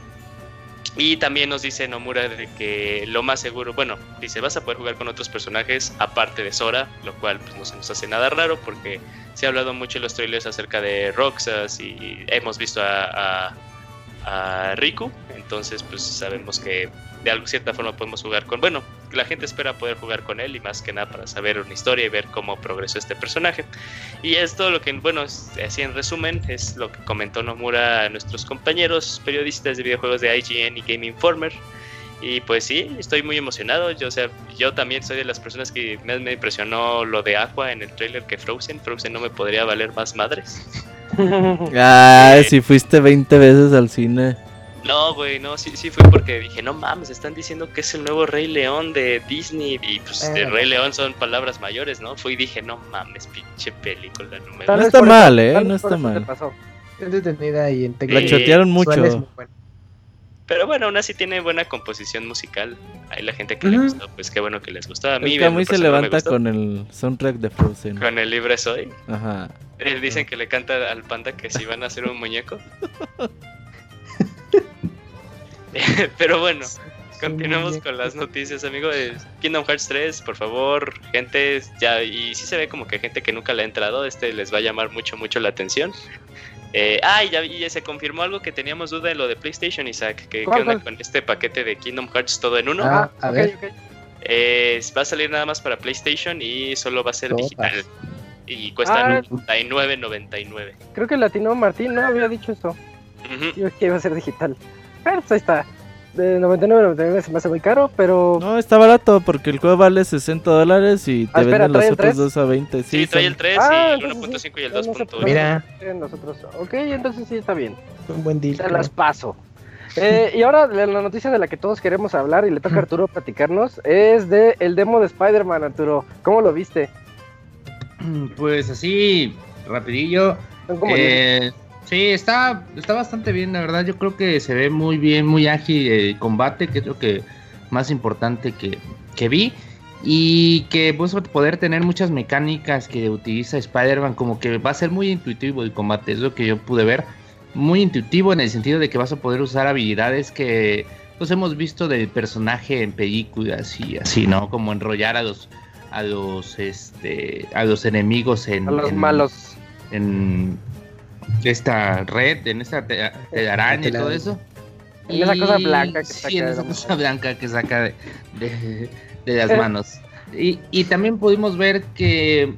[SPEAKER 4] y también nos dice Nomura de que lo más seguro, bueno, dice vas a poder jugar con otros personajes aparte de Sora, lo cual pues no se nos hace nada raro porque se ha hablado mucho en los trailers acerca de Roxas y hemos visto a, a, a Riku, entonces pues sabemos que de alguna cierta forma podemos jugar con, bueno, la gente espera poder jugar con él y más que nada para saber una historia y ver cómo progresó este personaje. Y es todo lo que, bueno, así en resumen, es lo que comentó Nomura a nuestros compañeros periodistas de videojuegos de IGN y Game Informer. Y pues sí, estoy muy emocionado. Yo, o sea, yo también soy de las personas que más me impresionó lo de Aqua en el trailer que Frozen. Frozen no me podría valer más madres.
[SPEAKER 5] Ay,
[SPEAKER 4] eh,
[SPEAKER 5] si fuiste 20 veces al cine.
[SPEAKER 4] No, güey, no, sí, sí fue porque dije, no mames, están diciendo que es el nuevo Rey León de Disney. Y pues de
[SPEAKER 1] Eh.
[SPEAKER 4] Rey León son palabras mayores, ¿no? Fui y dije, no mames, pinche película, no me
[SPEAKER 1] Tal
[SPEAKER 5] No está mal,
[SPEAKER 1] eso-
[SPEAKER 5] ¿eh? No está mal.
[SPEAKER 3] detenida y en
[SPEAKER 5] La chotearon mucho.
[SPEAKER 4] Pero bueno, aún así tiene buena composición musical. Hay la gente que le
[SPEAKER 3] Ujú.
[SPEAKER 4] gustó, pues qué bueno que les gustó. A mí
[SPEAKER 5] Es que a mí se levanta con el soundtrack de Frozen.
[SPEAKER 4] Con el libre soy.
[SPEAKER 5] Ajá.
[SPEAKER 4] Eh, dicen que le canta al panda que si van a hacer un muñeco. Pero bueno, continuamos con las noticias, amigos. Kingdom Hearts 3, por favor, gente, ya, y sí se ve como que gente que nunca le ha entrado, este les va a llamar mucho, mucho la atención. Eh, ah, y ya, y ya se confirmó algo que teníamos duda de lo de PlayStation, Isaac. Que, ¿Qué
[SPEAKER 1] ¿Cuál,
[SPEAKER 4] onda con este paquete de Kingdom Hearts todo en uno?
[SPEAKER 3] Ah, a
[SPEAKER 1] ok,
[SPEAKER 3] ver.
[SPEAKER 1] ok.
[SPEAKER 4] Eh, va a salir nada más para PlayStation y solo va a ser
[SPEAKER 3] Todas.
[SPEAKER 4] digital. Y cuesta
[SPEAKER 1] Ah.
[SPEAKER 4] 99.99.
[SPEAKER 1] Creo que Latino Martín no había dicho eso.
[SPEAKER 4] Ujú.
[SPEAKER 1] Yo que iba a ser digital. Pero pues ahí está. De 99 se me hace muy caro, pero
[SPEAKER 5] No, está barato porque el juego vale 60 dólares y te
[SPEAKER 1] Ah, espera,
[SPEAKER 5] venden los
[SPEAKER 1] ¿trae el
[SPEAKER 5] otros
[SPEAKER 1] 3?
[SPEAKER 5] dos a 20.
[SPEAKER 4] Sí,
[SPEAKER 5] Sí,
[SPEAKER 4] trae
[SPEAKER 5] son-
[SPEAKER 4] el 3
[SPEAKER 1] Ah,
[SPEAKER 4] y el
[SPEAKER 1] entonces
[SPEAKER 4] 1.5 y el
[SPEAKER 1] no, no se
[SPEAKER 4] 2.1.
[SPEAKER 3] Mira.
[SPEAKER 1] nosotros. Ok, entonces sí está bien.
[SPEAKER 3] Un buen deal.
[SPEAKER 1] Te
[SPEAKER 3] creo.
[SPEAKER 1] las paso. Eh, y ahora la la noticia de la que todos queremos hablar y le toca a Arturo platicarnos es de el demo de Spider-Man, Arturo. ¿Cómo lo viste?
[SPEAKER 2] Pues así, rapidillo. Eh, sí, está, está bastante bien, la verdad. Yo creo que se ve muy bien, muy ágil el combate, que es lo que más importante que, que vi. Y que pues, poder tener muchas mecánicas que utiliza Spider-Man, como que va a ser muy intuitivo el combate, es lo que yo pude ver. Muy intuitivo en el sentido de que vas a poder usar habilidades que pues hemos visto del personaje en películas y así, ¿no? Como enrollar a los a los este a los enemigos en
[SPEAKER 1] a los
[SPEAKER 2] en-
[SPEAKER 1] malos.
[SPEAKER 2] en esta red, en esta te- telaraña y todo eso.
[SPEAKER 1] En esa cosa blanca que
[SPEAKER 2] sí,
[SPEAKER 1] saca
[SPEAKER 2] en
[SPEAKER 1] de
[SPEAKER 2] esa
[SPEAKER 1] la
[SPEAKER 2] cosa blanca que saca de, de- de las manos. Y, y también pudimos ver que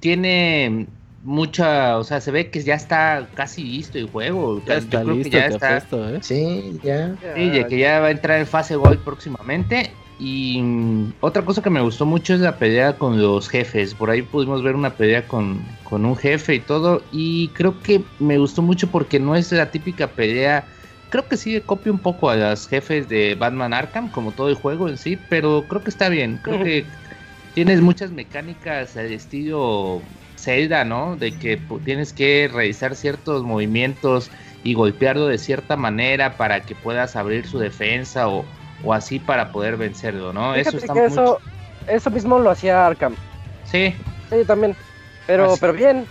[SPEAKER 2] tiene mucha, o sea, se ve que ya está casi listo el juego.
[SPEAKER 5] Ya
[SPEAKER 2] Yo
[SPEAKER 5] está
[SPEAKER 2] que
[SPEAKER 5] listo,
[SPEAKER 2] ya
[SPEAKER 5] que
[SPEAKER 2] está-
[SPEAKER 5] apuesto, ¿eh?
[SPEAKER 3] Sí, ya.
[SPEAKER 2] Sí, ya que ya va a entrar en fase gol próximamente. Y mm, otra cosa que me gustó mucho es la pelea con los jefes. Por ahí pudimos ver una pelea con, con un jefe y todo. Y creo que me gustó mucho porque no es la típica pelea. Creo que sí copia un poco a las jefes de Batman Arkham, como todo el juego en sí. Pero creo que está bien. Creo que tienes muchas mecánicas al estilo Zelda, ¿no? De que tienes que realizar ciertos movimientos y golpearlo de cierta manera para que puedas abrir su defensa o, o así para poder vencerlo, ¿no?
[SPEAKER 1] Fíjate
[SPEAKER 2] eso está
[SPEAKER 1] que
[SPEAKER 2] muy
[SPEAKER 1] eso, eso mismo lo hacía Arkham.
[SPEAKER 2] Sí,
[SPEAKER 1] Sí, también. Pero,
[SPEAKER 2] Así.
[SPEAKER 1] pero bien.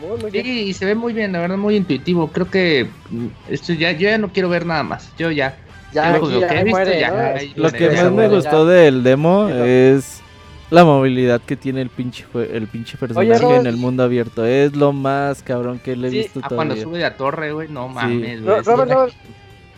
[SPEAKER 1] Muy, muy
[SPEAKER 2] sí,
[SPEAKER 1] bien.
[SPEAKER 2] y se ve muy bien, la verdad, muy intuitivo. Creo que mm, esto ya, yo ya no quiero ver nada más. Yo ya.
[SPEAKER 1] Ya,
[SPEAKER 2] lo
[SPEAKER 1] ya
[SPEAKER 2] que he visto,
[SPEAKER 1] muere,
[SPEAKER 2] ya,
[SPEAKER 1] ¿no?
[SPEAKER 2] ahí
[SPEAKER 5] Lo
[SPEAKER 2] muere,
[SPEAKER 5] que
[SPEAKER 2] ya
[SPEAKER 5] más me gustó del demo
[SPEAKER 1] Sí, no.
[SPEAKER 5] es la movilidad que tiene el pinche, el pinche personaje en el mundo abierto. Es lo más cabrón que le he
[SPEAKER 1] Sí,
[SPEAKER 5] visto
[SPEAKER 2] Ah, cuando
[SPEAKER 5] todavía.
[SPEAKER 2] sube de la torre, güey, no mames, güey. Sí.
[SPEAKER 1] Robert,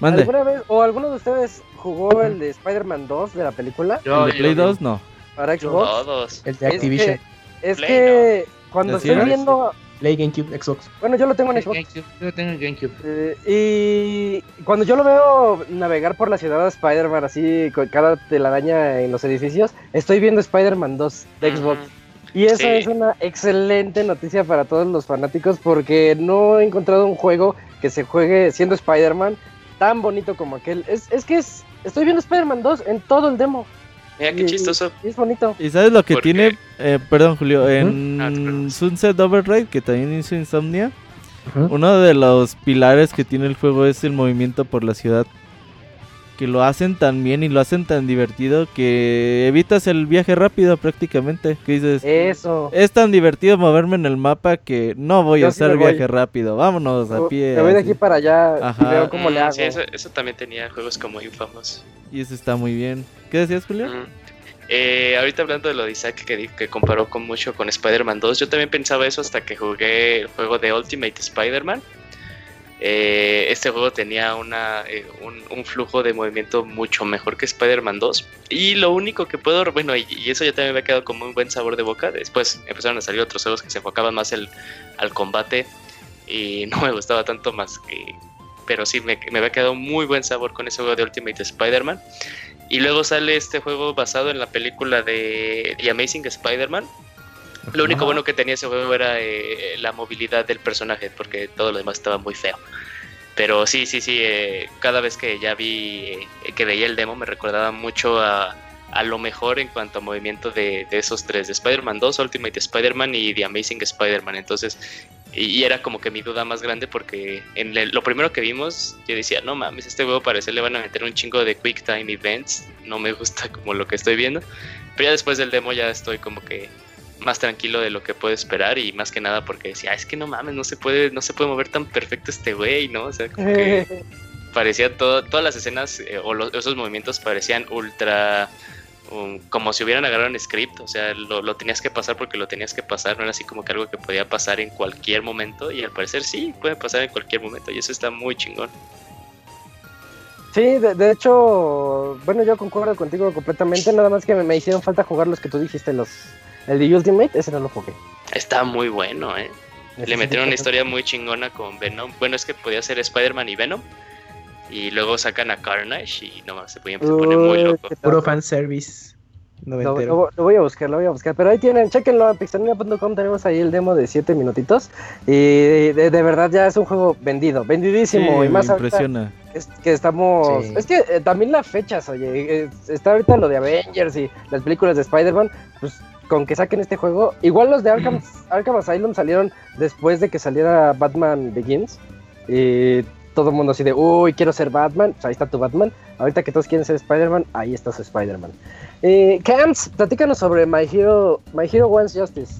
[SPEAKER 5] Mande,
[SPEAKER 1] ¿alguna vez o alguno de ustedes jugó el de Spider-Man 2 de la película
[SPEAKER 2] Yo-
[SPEAKER 5] ¿el de
[SPEAKER 2] yo-
[SPEAKER 5] Play 2? No.
[SPEAKER 1] para Xbox?
[SPEAKER 4] Todos.
[SPEAKER 3] El de
[SPEAKER 1] Es
[SPEAKER 3] Activision.
[SPEAKER 1] que, es
[SPEAKER 4] Play,
[SPEAKER 1] que cuando
[SPEAKER 5] ¿Así
[SPEAKER 1] estoy
[SPEAKER 5] es?
[SPEAKER 1] viendo,
[SPEAKER 3] Play GameCube, Xbox.
[SPEAKER 1] bueno, yo lo tengo en Xbox.
[SPEAKER 2] GameCube, Yo tengo el GameCube.
[SPEAKER 1] Eh, y cuando yo lo veo navegar por la ciudad de Spider-Man así con cada telaraña en los edificios, estoy viendo Spider-Man 2 de Xbox. Y eso
[SPEAKER 4] Sí.
[SPEAKER 1] es una excelente noticia para todos los fanáticos porque no he encontrado un juego que se juegue siendo Spider-Man tan bonito como aquel. Es, es que es, estoy viendo Spider-Man 2 en todo el demo.
[SPEAKER 4] Mira qué
[SPEAKER 1] Y-
[SPEAKER 4] chistoso.
[SPEAKER 1] y es bonito.
[SPEAKER 5] ¿Y sabes lo que tiene? Eh, perdón, Julio.
[SPEAKER 4] Ah,
[SPEAKER 5] En
[SPEAKER 4] perdón.
[SPEAKER 5] Sunset Override, que también hizo Insomnia, uno de los pilares que tiene el juego es el movimiento por la ciudad. Que lo hacen tan bien y lo hacen tan divertido que evitas el viaje rápido prácticamente. Que dices,
[SPEAKER 1] Eso.
[SPEAKER 5] es tan divertido moverme en el mapa que no voy
[SPEAKER 1] Yo
[SPEAKER 5] a
[SPEAKER 1] sí
[SPEAKER 5] hacer viaje rápido. Vámonos a pie.
[SPEAKER 1] Me voy de aquí para allá
[SPEAKER 5] Ajá.
[SPEAKER 1] y veo cómo le
[SPEAKER 4] Mm,
[SPEAKER 1] hago.
[SPEAKER 4] Sí, eso, eso también tenía juegos como Infamous.
[SPEAKER 5] Y eso está muy bien. ¿Qué decías, Julio?
[SPEAKER 4] Eh, ahorita hablando de lo de Isaac que, di- que comparó con mucho con Spider-Man 2, yo también pensaba eso hasta que jugué el juego de Ultimate Spider-Man. Eh, este juego tenía eh, un, un flujo de movimiento mucho mejor que Spider-Man 2. Y lo único que puedo, bueno, y, eso ya también me ha quedado como un buen sabor de boca. Después empezaron a salir otros juegos que se enfocaban más el, al combate y no me gustaba tanto más que... Pero sí, me, me había quedado muy buen sabor con ese juego de Ultimate Spider-Man. Y luego sale este juego basado en la película de The Amazing Spider-Man. Lo único bueno que tenía ese juego era eh, la movilidad del personaje, porque todo lo demás estaba muy feo. Pero sí, sí, sí, eh, cada vez que ya vi, eh, que veía el demo me recordaba mucho a, a lo mejor en cuanto a movimiento de, de esos tres, de Spider-Man 2, Ultimate Spider-Man y The Amazing Spider-Man. Entonces, y, y era como que mi duda más grande porque en el- lo primero que vimos yo decía, no mames, este juego parece le van a meter un chingo de Quick Time Events, no me gusta como lo que estoy viendo. Pero ya después del demo ya estoy como que más tranquilo de lo que puedo esperar y más que nada porque decía, "Ah, es que no mames, no se puede, no se puede mover tan perfecto este güey, ¿no? O sea, como que parecía todo, todas las escenas eh, o los- esos movimientos parecían ultra um, como si hubieran agarrado un script, o sea, lo, lo tenías que pasar porque lo tenías que pasar, no era así como que algo que podía pasar en cualquier momento y al parecer sí, puede pasar en cualquier momento y eso está muy chingón.
[SPEAKER 1] Sí, de, de hecho, bueno, yo concuerdo contigo completamente, nada más que me, me hicieron falta jugar los que tú dijiste, los el de Ultimate, ese no lo jugué.
[SPEAKER 4] Está muy bueno, ¿eh? Le metieron una historia muy chingona con Venom. Bueno, es que podía ser Spider-Man y Venom. Y luego sacan a Carnage y no se podía se pone muy
[SPEAKER 1] Uy,
[SPEAKER 4] loco.
[SPEAKER 3] Puro fanservice.
[SPEAKER 1] Lo,
[SPEAKER 3] Noventero.
[SPEAKER 1] lo- lo voy a buscar, lo voy a buscar. Pero ahí tienen, chequenlo en pixelania.com. Tenemos ahí el demo de 7 minutitos. Y de, de verdad ya es un juego vendido, vendidísimo.
[SPEAKER 5] Sí,
[SPEAKER 1] y más
[SPEAKER 5] me impresiona.
[SPEAKER 1] es que estamos.
[SPEAKER 3] Sí.
[SPEAKER 1] Es que eh, también las fechas, oye. eh, está ahorita lo de Avengers y las películas de Spider-Man. Pues con que saquen este juego. Igual los de Arkham, Arkham Asylum salieron después de que saliera Batman Begins. Y todo el mundo así de, uy, quiero ser Batman. Pues ahí está tu Batman. Ahorita que todos quieren ser Spider-Man, ahí está su Spider-Man. Eh, Camps, platícanos sobre My Hero, My Hero Wants Justice.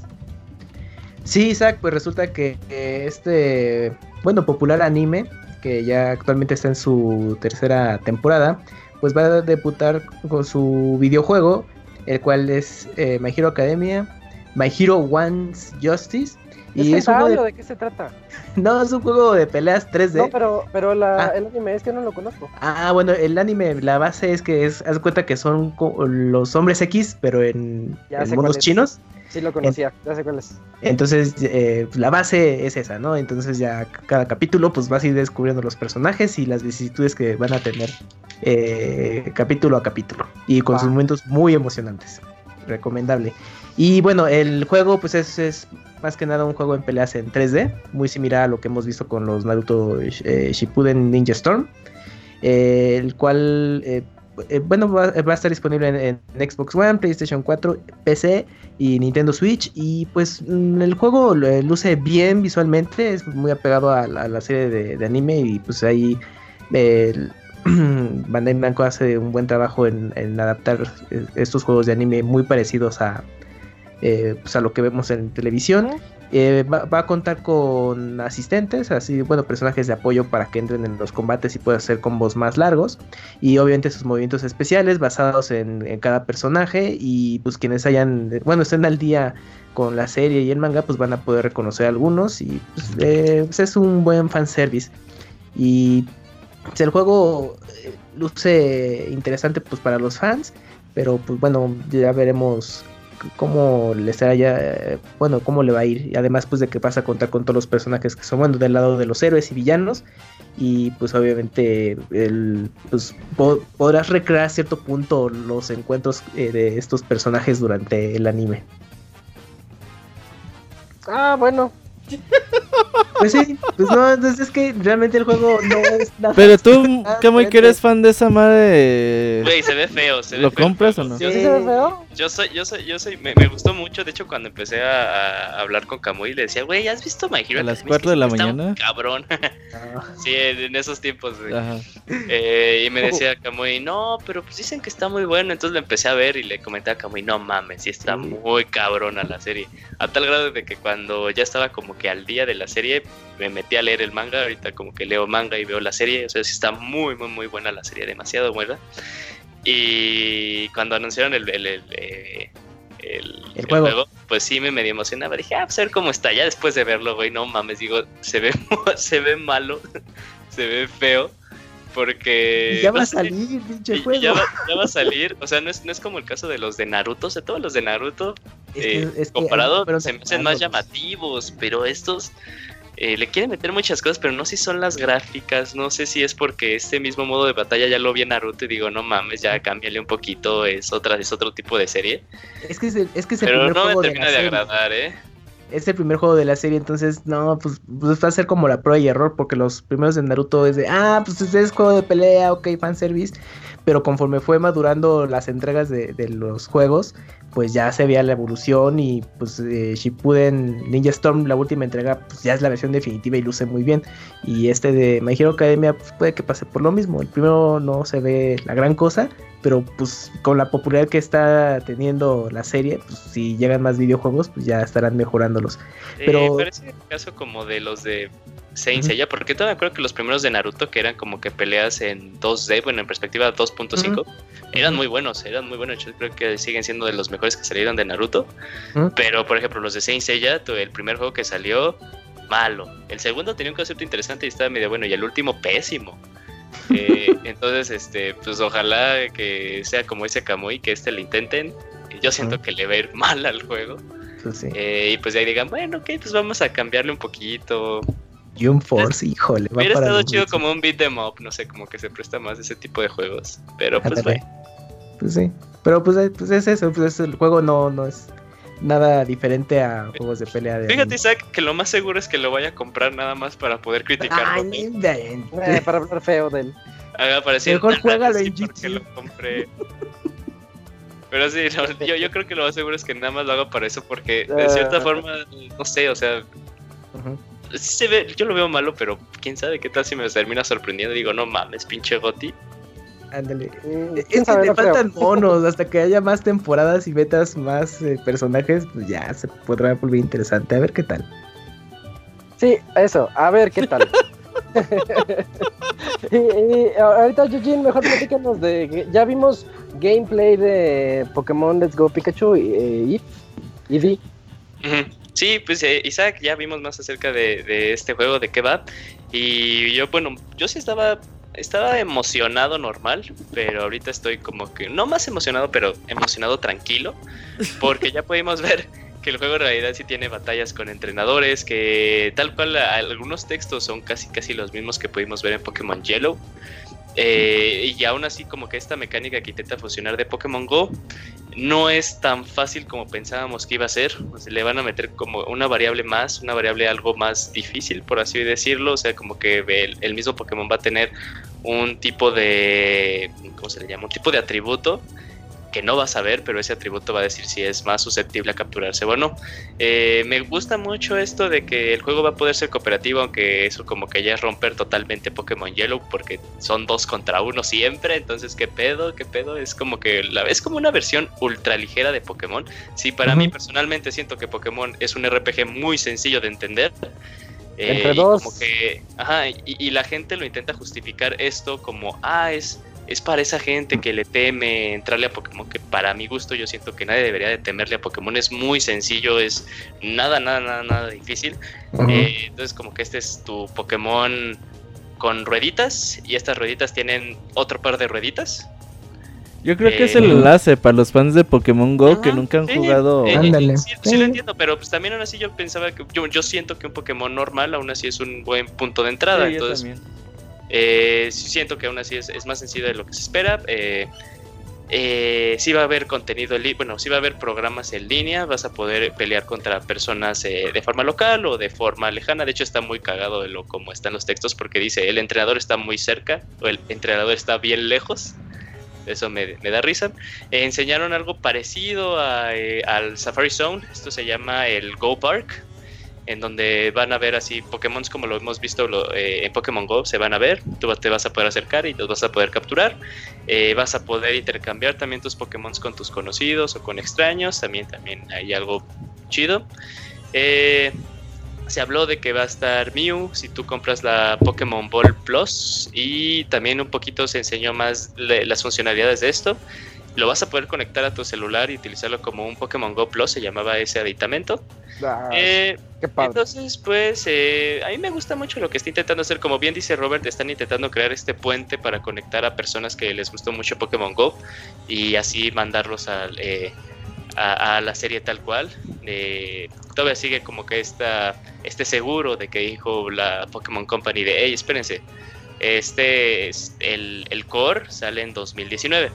[SPEAKER 3] Sí, Isaac, pues resulta que eh, este, bueno, popular anime, que ya actualmente está en su tercera temporada, pues va a debutar con su videojuego, el cual es eh, My Hero Academia, My Hero Wants Justice.
[SPEAKER 1] ¿Es
[SPEAKER 3] Y es un juego de,
[SPEAKER 1] de qué se trata?
[SPEAKER 3] no, es un juego de peleas 3D.
[SPEAKER 1] No, pero, pero la,
[SPEAKER 3] Ah.
[SPEAKER 1] el anime es que no lo conozco.
[SPEAKER 3] Ah, bueno, el anime, la base es que es, haz cuenta que son los hombres X, pero en, en monos chinos.
[SPEAKER 1] Sí lo conocía, ya sé cuál es.
[SPEAKER 3] Entonces, eh, la base es esa, ¿no? Entonces ya cada capítulo pues vas a ir descubriendo los personajes y las vicisitudes que van a tener eh, capítulo a capítulo. Y con sus momentos muy emocionantes. Recomendable. Y bueno, el juego pues es, es más que nada un juego en peleas en 3D, muy similar a lo que hemos visto con los Naruto eh, Shippuden Ninja Storm, eh, el cual, eh, eh, bueno, va, a estar disponible en, Xbox One, PlayStation 4, PC y Nintendo Switch. Y pues mm, el juego luce bien visualmente, es muy apegado a, la- serie de, anime y pues ahí Bandai Namco hace un buen trabajo en, adaptar estos juegos de anime muy parecidos a, eh, pues, a lo que vemos en televisión. Eh, va, va a contar con asistentes, así, bueno, personajes de apoyo para que entren en los combates y puedan hacer combos más largos. Y obviamente sus movimientos especiales basados en, en cada personaje. Y pues quienes hayan, bueno, estén al día con la serie y el manga, pues van a poder reconocer algunos. Y pues, eh, pues, es un buen fanservice. Y pues, el juego luce interesante pues para los fans. Pero pues bueno, ya veremos cómo le estará ya, bueno, cómo le va a ir. Y además pues de que vas a contar con todos los personajes que son, bueno, del lado de los héroes y villanos. Y pues obviamente el, pues, po- podrás recrear a cierto punto los encuentros eh, de estos personajes durante el anime.
[SPEAKER 1] Ah, bueno.
[SPEAKER 3] Pues sí, pues no, entonces es que realmente el juego no es nada.
[SPEAKER 5] Pero tú, Kamui, que eres fan de esa madre.
[SPEAKER 4] Güey, se ve feo, se ve
[SPEAKER 5] ¿Lo
[SPEAKER 4] feo.
[SPEAKER 5] compras o no?
[SPEAKER 4] Yo,
[SPEAKER 1] ¿Sí se ve feo?
[SPEAKER 4] yo soy, yo soy, yo soy, me, me gustó mucho, de hecho cuando empecé a, a hablar con Kamui le decía, güey, ¿has visto My Hero
[SPEAKER 5] A las
[SPEAKER 4] Academia?
[SPEAKER 5] cuatro de la mañana.
[SPEAKER 4] Cabrón.
[SPEAKER 3] Ah,
[SPEAKER 4] sí, en esos tiempos, güey. Eh, y me decía Kamui, no, pero pues dicen que está muy bueno. Entonces lo empecé a ver y le comenté a Kamui, no mames, sí está
[SPEAKER 3] Sí.
[SPEAKER 4] muy cabrona la serie. A tal grado de que cuando ya estaba como que al día de la serie, me metí a leer el manga. Ahorita como que leo manga y veo la serie. O sea, sí está muy, muy, muy buena la serie, demasiado buena. Y cuando anunciaron el, el, el, eh, el- el
[SPEAKER 3] juego.
[SPEAKER 4] juego, pues sí me medio emocionaba. Dije, ah, pues a ver cómo está. Ya después de verlo, güey, no mames, digo, se ve, se ve malo, se ve feo. Porque.
[SPEAKER 3] ya va a salir, pinche juego.
[SPEAKER 4] ya, va, ya va a salir, o sea, no es, no es como el caso de los de Naruto, o sea, todos los de Naruto,
[SPEAKER 3] Es
[SPEAKER 4] eh,
[SPEAKER 3] que- es que
[SPEAKER 4] comparado, se me hacen más llamativos, pero estos eh, le quieren meter muchas cosas, pero no sé si son las gráficas, no sé si es porque este mismo modo de batalla ya lo vi en Naruto y digo, no mames, ya cámbiale un poquito, es otra, es otro tipo de serie,
[SPEAKER 3] Es que es el, es que es el
[SPEAKER 4] pero no me termina de, agradar, ¿eh?
[SPEAKER 3] Es el primer juego de la serie, entonces no, pues, pues va a ser como la prueba y error, porque los primeros de Naruto es de, ah, pues es juego de pelea, ok, fanservice, pero conforme fue madurando las entregas de, de los juegos, pues ya se veía la evolución y pues eh, Shippuden Ninja Storm, la última entrega, pues ya es la versión definitiva y luce muy bien. Y este de My Hero Academia, pues puede que pase por lo mismo. El primero no se ve la gran cosa, pero pues con la popularidad que está teniendo la serie, pues si llegan más videojuegos, pues ya estarán mejorándolos. Pero-
[SPEAKER 4] Eh, parece el caso como de los de Saint. Seiya, porque todavía acuerdo que los primeros de Naruto, que eran como que peleas en 2D, bueno, en perspectiva 2.5, eran muy buenos, eran muy buenos. Yo creo que siguen siendo de los mejores que salieron de Naruto.
[SPEAKER 3] Ujú.
[SPEAKER 4] Pero, por ejemplo, los de Saint Seiya, el primer juego que salió, malo. El segundo tenía un concepto interesante y estaba medio bueno, y el último, pésimo. Eh, entonces, este, pues ojalá que sea como ese Kamui, que este le intenten. Yo siento que le va a ir mal al juego.
[SPEAKER 3] Pues sí.
[SPEAKER 4] Eh, y pues ya digan, bueno, ok, pues vamos a cambiarle un poquito.
[SPEAKER 3] Jump Force, híjole, va
[SPEAKER 4] Hubiera
[SPEAKER 3] para
[SPEAKER 4] estado chido como un beat them up, no sé, como que se presta más ese tipo de juegos. Pero pues bueno,
[SPEAKER 3] Pues sí. Pero pues, eh, pues es eso, pues el juego no, no es nada diferente a juegos de pelea de
[SPEAKER 4] fíjate. Isaac, que lo más seguro es que lo vaya a comprar nada más para poder criticarlo.
[SPEAKER 3] Inventes.
[SPEAKER 1] Eh, para hablar feo de él.
[SPEAKER 4] Haga parecer
[SPEAKER 3] Mejor
[SPEAKER 4] "Ah,
[SPEAKER 3] juégalo en
[SPEAKER 4] porque
[SPEAKER 3] GT".
[SPEAKER 4] lo compré. Pero sí, no, yo, yo creo que lo más seguro es que nada más lo hago para eso, porque de cierta
[SPEAKER 1] Ah.
[SPEAKER 4] forma, no sé, o sea, sí se ve, yo lo veo malo, pero quién sabe qué tal si me termina sorprendiendo. Digo, no mames, pinche Goti.
[SPEAKER 3] Ándale.
[SPEAKER 1] Mm,
[SPEAKER 3] Es
[SPEAKER 1] quién
[SPEAKER 3] que
[SPEAKER 1] sabe,
[SPEAKER 3] te
[SPEAKER 1] no creo.
[SPEAKER 3] faltan monos, hasta que haya más temporadas y metas más eh, personajes, pues ya se podrá volver interesante. A ver qué tal.
[SPEAKER 1] Sí, eso, a ver qué tal. y, y ahorita, Eugene, mejor platícanos de. Ya vimos gameplay de Pokémon Let's Go Pikachu y eh, Eevee. Eevee.
[SPEAKER 4] Ujú. Sí, Sí, pues eh, Isaac, ya vimos más acerca de, de este juego, de qué va. Y yo, bueno, yo sí estaba estaba emocionado normal, pero ahorita estoy como que, no más emocionado, pero emocionado tranquilo, porque ya pudimos ver que el juego en realidad sí tiene batallas con entrenadores, que tal cual algunos textos son casi casi los mismos que pudimos ver en Pokémon Yellow. Eh, y aún así como que esta mecánica que intenta funcionar de Pokémon Go no es tan fácil como pensábamos que iba a ser. le van a meter como una variable más, una variable algo más difícil, por así decirlo. O sea, como que el mismo Pokémon va a tener un tipo de, ¿cómo se le llama? Un tipo de atributo que no vas a ver, pero ese atributo va a decir si es más susceptible a capturarse o no. Eh, me gusta mucho esto de que el juego va a poder ser cooperativo, aunque eso como que ya es romper totalmente Pokémon Yellow, porque son dos contra uno siempre, entonces qué pedo, qué pedo, es como que la, es como una versión ultra ligera de Pokémon. Sí, para mí personalmente siento que Pokémon es un RPG muy sencillo de entender.
[SPEAKER 1] Eh, Entre dos.
[SPEAKER 4] Como que, ajá, y, y la gente lo intenta justificar esto como, ah, es es para esa gente que le teme entrarle a Pokémon, que para mi gusto yo siento que nadie debería de temerle a Pokémon, es muy sencillo, es nada, nada, nada, nada difícil. Eh, entonces como que este es tu Pokémon con rueditas y estas rueditas tienen otro par de ruedidas.
[SPEAKER 5] Yo creo que es
[SPEAKER 4] Eh,
[SPEAKER 5] el enlace para los fans de Pokémon Go que nunca han
[SPEAKER 4] sí,
[SPEAKER 5] jugado.
[SPEAKER 4] eh,
[SPEAKER 7] Ándale.
[SPEAKER 4] Sí, sí lo entiendo, pero pues también aún así yo pensaba que yo, yo siento que un Pokémon normal aún así es un buen punto de entrada.
[SPEAKER 5] Sí,
[SPEAKER 4] entonces
[SPEAKER 5] también.
[SPEAKER 4] Eh, siento que aún así es, más sencillo de lo que se espera. Eh, eh, sí va a haber contenido, bueno, sí va a haber programas en línea, vas a poder pelear contra personas eh, de forma local o de forma lejana. De hecho está muy cagado de lo como están los textos porque dice el entrenador está muy cerca o el entrenador está bien lejos. Eso me, da risa. Eh, enseñaron algo parecido a, al Safari Zone. Esto se llama el Go Park en donde van a ver así Pokémon como lo hemos visto eh, en Pokémon Go, se van a ver, tú te vas a poder acercar y los vas a poder capturar, Eh, vas a poder intercambiar también tus Pokémon con tus conocidos o con extraños, también, también hay algo chido. Eh, se habló de que va a estar Mew si tú compras la Pokémon Ball Plus y también un poquito se enseñó más las funcionalidades de esto. Lo vas a poder conectar a tu celular y utilizarlo como un Pokémon Go Plus, se llamaba ese aditamento.
[SPEAKER 1] Ah,
[SPEAKER 4] Eh,
[SPEAKER 1] qué padre.
[SPEAKER 4] entonces, pues, eh, a mí me gusta mucho lo que está intentando hacer. Como bien dice Robert, están intentando crear este puente para conectar a personas que les gustó mucho Pokémon Go y así mandarlos al, eh, a, a la serie tal cual. Eh, todavía sigue como que esta, este seguro de que dijo la Pokémon Company de, hey, espérense, este es el, el core sale en 2019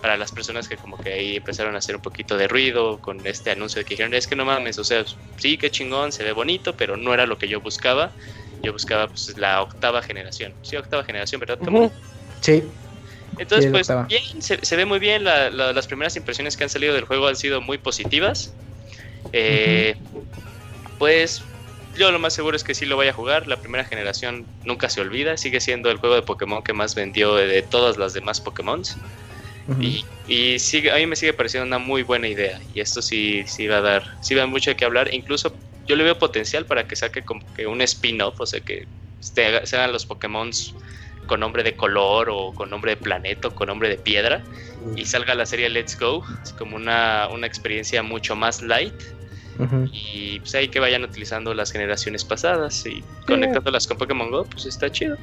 [SPEAKER 4] para las personas que como que ahí empezaron a hacer un poquito de ruido con este anuncio de que dijeron, es que no mames, o sea, sí, qué chingón, se ve bonito, pero no era lo que yo buscaba. Yo buscaba pues la octava generación. Sí, octava generación, ¿verdad?
[SPEAKER 1] Ujú.
[SPEAKER 7] Sí,
[SPEAKER 4] Entonces,
[SPEAKER 7] Sí,
[SPEAKER 4] pues bien, se, se ve muy bien. la- la- las primeras impresiones que han salido del juego han sido muy positivas. Eh, Pues yo lo más seguro es que sí lo vaya a jugar. La primera generación nunca se olvida. Sigue siendo el juego de Pokémon que más vendió de, de todas las demás Pokémon. Y, y sigue, a mí me sigue pareciendo una muy buena idea. Y esto sí, sí va a dar, sí va a dar mucho de qué hablar. Incluso yo le veo potencial para que saque como que un spin-off, o sea que este, haga- sean los Pokémon con nombre de color o con nombre de planeta o con nombre de piedra y salga la serie Let's Go, es como una, una experiencia mucho más light y pues ahí que vayan utilizando las generaciones pasadas y conectándolas con Pokémon Go, pues está chido.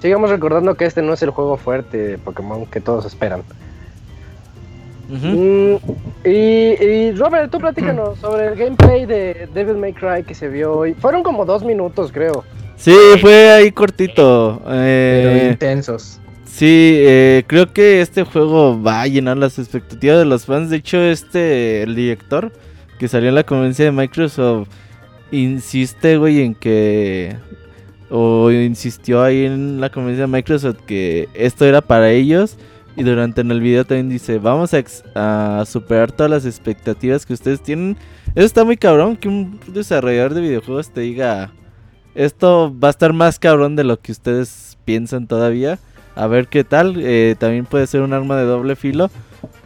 [SPEAKER 1] Sigamos recordando que este no es el juego fuerte de Pokémon que todos esperan. Mm, y, y, Robert, tú platícanos sobre el gameplay de Devil May Cry que se vio hoy. Fueron como dos minutos, creo.
[SPEAKER 5] Sí, fue ahí cortito.
[SPEAKER 7] Pero
[SPEAKER 5] Eh,
[SPEAKER 7] intensos.
[SPEAKER 5] sí, eh, creo que este juego va a llenar las expectativas de los fans. De hecho, este, el director que salió en la conferencia de Microsoft, insiste, güey, en que... O insistió ahí en la conferencia de Microsoft que esto era para ellos. Y durante en el video también dice, vamos a, superar todas las expectativas que ustedes tienen. Eso está muy cabrón que un desarrollador de videojuegos te diga, esto va a estar más cabrón de lo que ustedes piensan todavía. A ver qué tal. eh, también puede ser un arma de doble filo.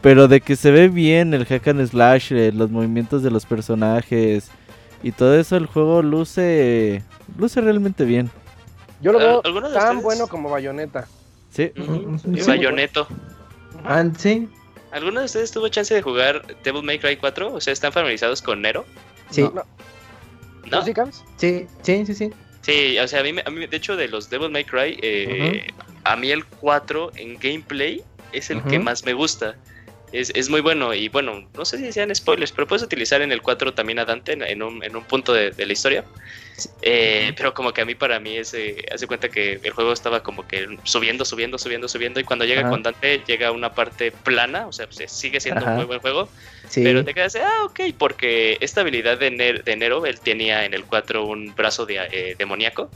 [SPEAKER 5] Pero de que se ve bien el hack and slash, eh, los movimientos de los personajes y todo eso, el juego luce, luce realmente bien.
[SPEAKER 1] Yo lo
[SPEAKER 4] ¿Al-
[SPEAKER 1] veo
[SPEAKER 4] de
[SPEAKER 1] tan
[SPEAKER 4] ustedes?
[SPEAKER 1] bueno como Bayonetta.
[SPEAKER 5] Sí.
[SPEAKER 4] Ujú.
[SPEAKER 7] Ujú,
[SPEAKER 4] Y
[SPEAKER 7] sí.
[SPEAKER 4] Bayoneto.
[SPEAKER 7] Ah, sí,
[SPEAKER 4] ¿Alguno de ustedes tuvo chance de jugar Devil May Cry 4? O sea, ¿están familiarizados con Nero?
[SPEAKER 7] sí.
[SPEAKER 1] No.
[SPEAKER 4] ¿No?
[SPEAKER 1] ¿Tú sí?
[SPEAKER 3] Sí, sí, sí, sí.
[SPEAKER 4] Sí, o sea, a mí, me- a mí de hecho, de los Devil May Cry, eh, a mí el 4 en gameplay es el que más me gusta. Es, es muy bueno y bueno, no sé si sean spoilers, pero puedes utilizar en el 4 también a Dante en, en un, en un punto de, de la historia. Eh, pero como que a mí, para mí, es, eh, hace cuenta que el juego estaba como que subiendo, subiendo, subiendo, subiendo y cuando llega
[SPEAKER 3] Ajá.
[SPEAKER 4] con Dante llega a una parte plana, o sea, pues, sigue siendo
[SPEAKER 3] Ajá.
[SPEAKER 4] un muy buen juego,
[SPEAKER 3] Sí.
[SPEAKER 4] pero te quedas ah, ok, porque esta habilidad de, Ner- de Nero, él tenía en el 4 un brazo de, eh, demoníaco.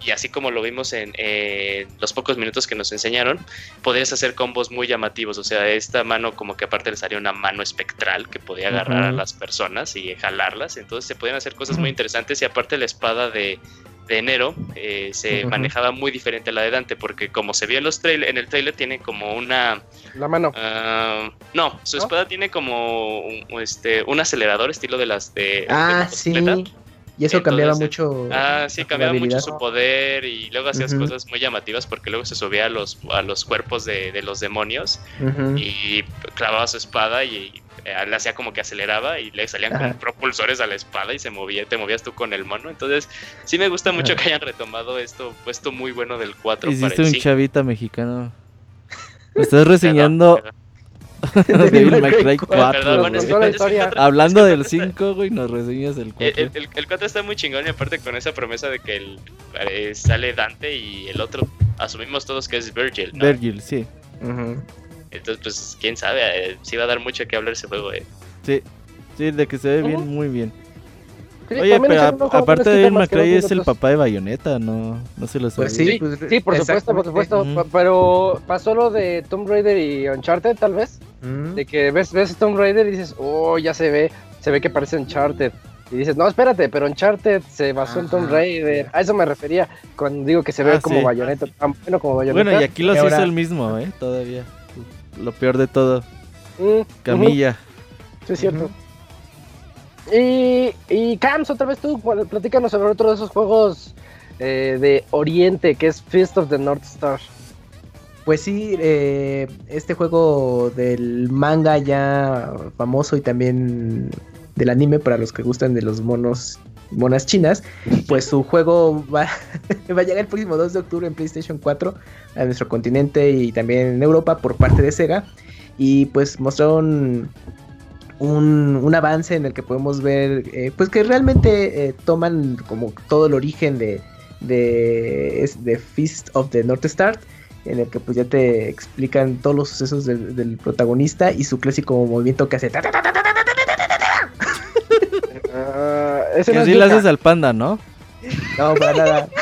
[SPEAKER 4] Y así como lo vimos en eh, los pocos minutos que nos enseñaron, podías hacer combos muy llamativos. O sea, esta mano como que aparte le salía una mano espectral que podía agarrar a las personas y jalarlas. Entonces se podían hacer cosas muy interesantes y aparte la espada de, de Nero eh, se manejaba muy diferente a la de Dante porque como se vio en, los trail- en el trailer tiene como una...
[SPEAKER 1] La mano.
[SPEAKER 4] ah, no, su
[SPEAKER 1] ¿No?
[SPEAKER 4] espada tiene como un, este, un acelerador estilo de las de...
[SPEAKER 3] Ah, sí. Y eso cambiaba
[SPEAKER 4] Entonces,
[SPEAKER 3] mucho.
[SPEAKER 4] Ah, sí, cambiaba mucho su poder y luego hacías cosas muy llamativas porque luego se subía a los, a los cuerpos de, de los demonios y clavaba su espada y eh, le hacía como que aceleraba y le salían como propulsores a la espada y se movía, te movías tú con el mono. Entonces, sí me gusta mucho que hayan retomado esto, puesto muy bueno del 4 para
[SPEAKER 5] Hiciste
[SPEAKER 4] el
[SPEAKER 5] un
[SPEAKER 4] 5.
[SPEAKER 5] chavita mexicano. Me estás reseñando
[SPEAKER 3] Devil May Cry
[SPEAKER 5] Cry
[SPEAKER 3] 4.
[SPEAKER 5] 4.
[SPEAKER 4] Perdón, bueno, es que- es que
[SPEAKER 5] Hablando del
[SPEAKER 4] otra está-
[SPEAKER 5] 5, güey, nos reseñas el 4.
[SPEAKER 4] El, el, el 4 está muy chingón y aparte con esa promesa de que el, eh, sale Dante y el otro asumimos todos que es Virgil. ¿no?
[SPEAKER 5] Virgil, sí.
[SPEAKER 3] Ujú.
[SPEAKER 4] Entonces, pues, quién sabe, eh, sí va a dar mucho que hablar ese juego, eh.
[SPEAKER 5] Sí. Sí, de que se ve bien, muy bien.
[SPEAKER 1] Sí,
[SPEAKER 5] Oye, pero a- aparte de Cry
[SPEAKER 1] Masquerade
[SPEAKER 5] es el
[SPEAKER 1] otros.
[SPEAKER 5] papá de Bayonetta, no, no se lo sabía.
[SPEAKER 3] Pues sí,
[SPEAKER 1] Sí,
[SPEAKER 3] pues,
[SPEAKER 1] Sí, por supuesto, por supuesto. Pero pasó lo de Tomb Raider y Uncharted, tal vez.
[SPEAKER 3] Ujú.
[SPEAKER 1] De que ves, ves Tomb Raider y dices, oh, ya se ve, se ve que parece Uncharted. Y dices, no, espérate, pero Uncharted se basó en Tomb. Raider. A eso me refería cuando digo que se ve
[SPEAKER 5] Ah,
[SPEAKER 1] como
[SPEAKER 5] sí.
[SPEAKER 1] Bayonetta, tan bueno como Bayonetta.
[SPEAKER 5] Bueno, y aquí los
[SPEAKER 3] ahora-
[SPEAKER 5] hizo el mismo, ¿eh? Todavía. Lo peor de todo.
[SPEAKER 1] Mm,
[SPEAKER 5] Camilla.
[SPEAKER 1] sí, es cierto. Y, y Cams, otra vez tú, platícanos sobre otro de esos juegos eh, de Oriente, que es Fist of the North Star.
[SPEAKER 3] Pues sí, eh, este juego del manga ya famoso y también del anime para los que gustan de los monos monas chinas, pues su juego va, va a llegar el próximo 2 de octubre en PlayStation 4 a nuestro continente y también en Europa por parte de Sega. Y pues mostraron un, un avance en el que podemos ver eh, pues que realmente eh, toman como todo el origen de de, Fist of the North Star en el que pues ya te explican todos los sucesos del, protagonista y su clásico movimiento que hace
[SPEAKER 1] Ah, ese
[SPEAKER 5] Que
[SPEAKER 1] no es
[SPEAKER 5] le haces al panda, ¿no?
[SPEAKER 3] No, para nada.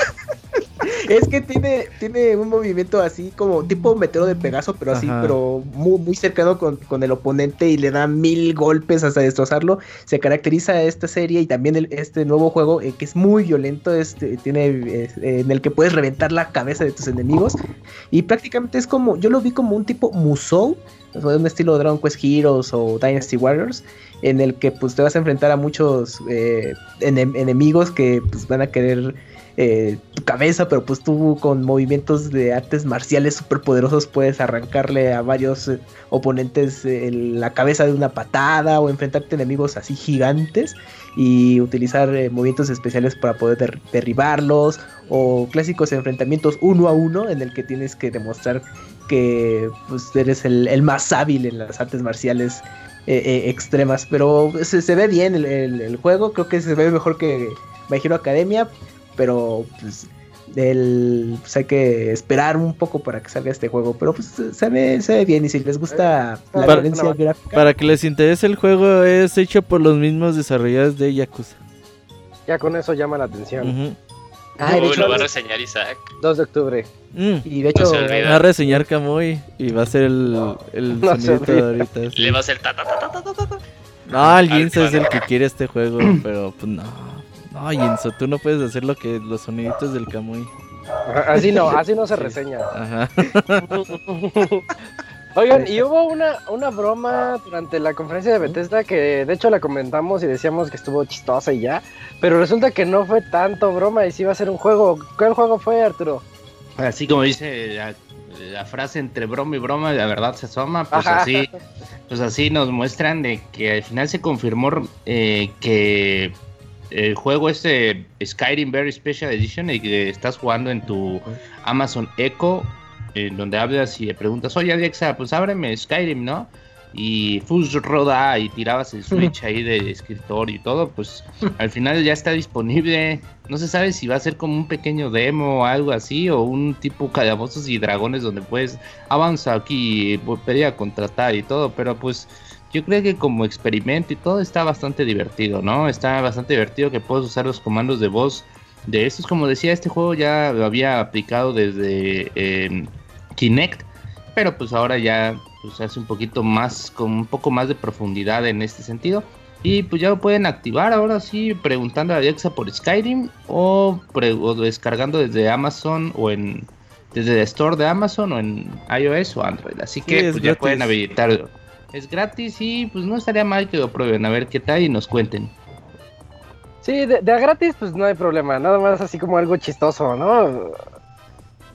[SPEAKER 3] Es que tiene, tiene un movimiento así como tipo meteoro de Pegaso, pero así,
[SPEAKER 5] Ajá.
[SPEAKER 3] pero muy, muy cercano con, con el oponente y le da mil golpes hasta destrozarlo. Se caracteriza esta serie y también el- este nuevo juego eh, que es muy violento, este, tiene eh, en el que puedes reventar la cabeza de tus enemigos. Y prácticamente es como, yo lo vi como un tipo Musou, un estilo Dragon Quest Heroes o Dynasty Warriors, en el que pues te vas a enfrentar a muchos eh, enem- enemigos que pues van a querer eh, tu cabeza, pero pues tú con movimientos de artes marciales súper poderosos puedes arrancarle a varios eh, oponentes en la cabeza de una patada o enfrentarte a enemigos así gigantes y utilizar movimientos especiales para poder der- derribarlos o clásicos enfrentamientos uno a uno en el que tienes que demostrar que pues eres el, el más hábil en las artes marciales eh, eh, extremas, pero se, se ve bien el, el- el juego, creo que se ve mejor que My Hero Academia, pero pues, el, pues, hay que esperar un poco para que salga este juego, pero pues se ve, se ve bien y si les gusta la
[SPEAKER 1] Para-
[SPEAKER 3] violencia gráfica,
[SPEAKER 5] Para que les interese el juego es hecho por los mismos desarrolladores de Yakuza.
[SPEAKER 1] Ya con eso llama la atención.
[SPEAKER 3] Ah, de
[SPEAKER 4] Uy,
[SPEAKER 3] hecho,
[SPEAKER 4] lo va a reseñar Isaac.
[SPEAKER 1] 2 de octubre.
[SPEAKER 5] Mm.
[SPEAKER 3] y de hecho
[SPEAKER 4] No.
[SPEAKER 5] Va a reseñar Kamui y va a ser el, el
[SPEAKER 1] No se
[SPEAKER 5] sonidito de ahorita. sí.
[SPEAKER 4] Le va a hacer ta ta ta ta ta ta ta.
[SPEAKER 5] No, el Jinso es el que quiere este juego, pero pues no. No, Jinso, tú no puedes hacer lo que los soniditos del Kamui.
[SPEAKER 1] Ajá, Así no, así no se reseña.
[SPEAKER 5] Ajá.
[SPEAKER 1] Oigan, y hubo una, una broma durante la conferencia de Bethesda que de hecho la comentamos y decíamos que estuvo chistosa y ya, pero resulta que no fue tanto broma y sí iba a ser un juego. ¿Cuál juego fue, Arturo?
[SPEAKER 2] Así como dice la, la frase entre broma y broma, la verdad se asoma, pues
[SPEAKER 1] Ajá.
[SPEAKER 2] así, pues así nos muestran de que al final se confirmó eh, que el juego este Skyrim Very Special Edition y que estás jugando en tu Amazon Echo, en donde hablas y le preguntas, oye Alexa, pues ábreme Skyrim, ¿no? Y Fus Roda y tirabas el Switch ahí de escritorio y todo, pues al final ya está disponible. No se sabe si va a ser como un pequeño demo o algo así, o un tipo calabozos y dragones donde puedes avanzar aquí, pedir a contratar y todo, pero pues yo creo que como experimento y todo está bastante divertido, ¿no? Está bastante divertido que puedes usar los comandos de voz de estos. Como decía, este juego ya lo había aplicado desde eh, Kinect, pero pues ahora ya pues hace un poquito más, con un poco más de profundidad en este sentido. Y pues ya lo pueden activar ahora sí, preguntando a Alexa por Skyrim o, o descargando desde Amazon o en desde el store de Amazon o en iOS o Android. Así que
[SPEAKER 5] es
[SPEAKER 2] pues, ya pueden habilitarlo. Es gratis y pues no estaría mal que lo prueben, a ver qué tal y nos cuenten.
[SPEAKER 1] Sí, de, de a gratis, pues no hay problema. Nada más así como algo chistoso, ¿no?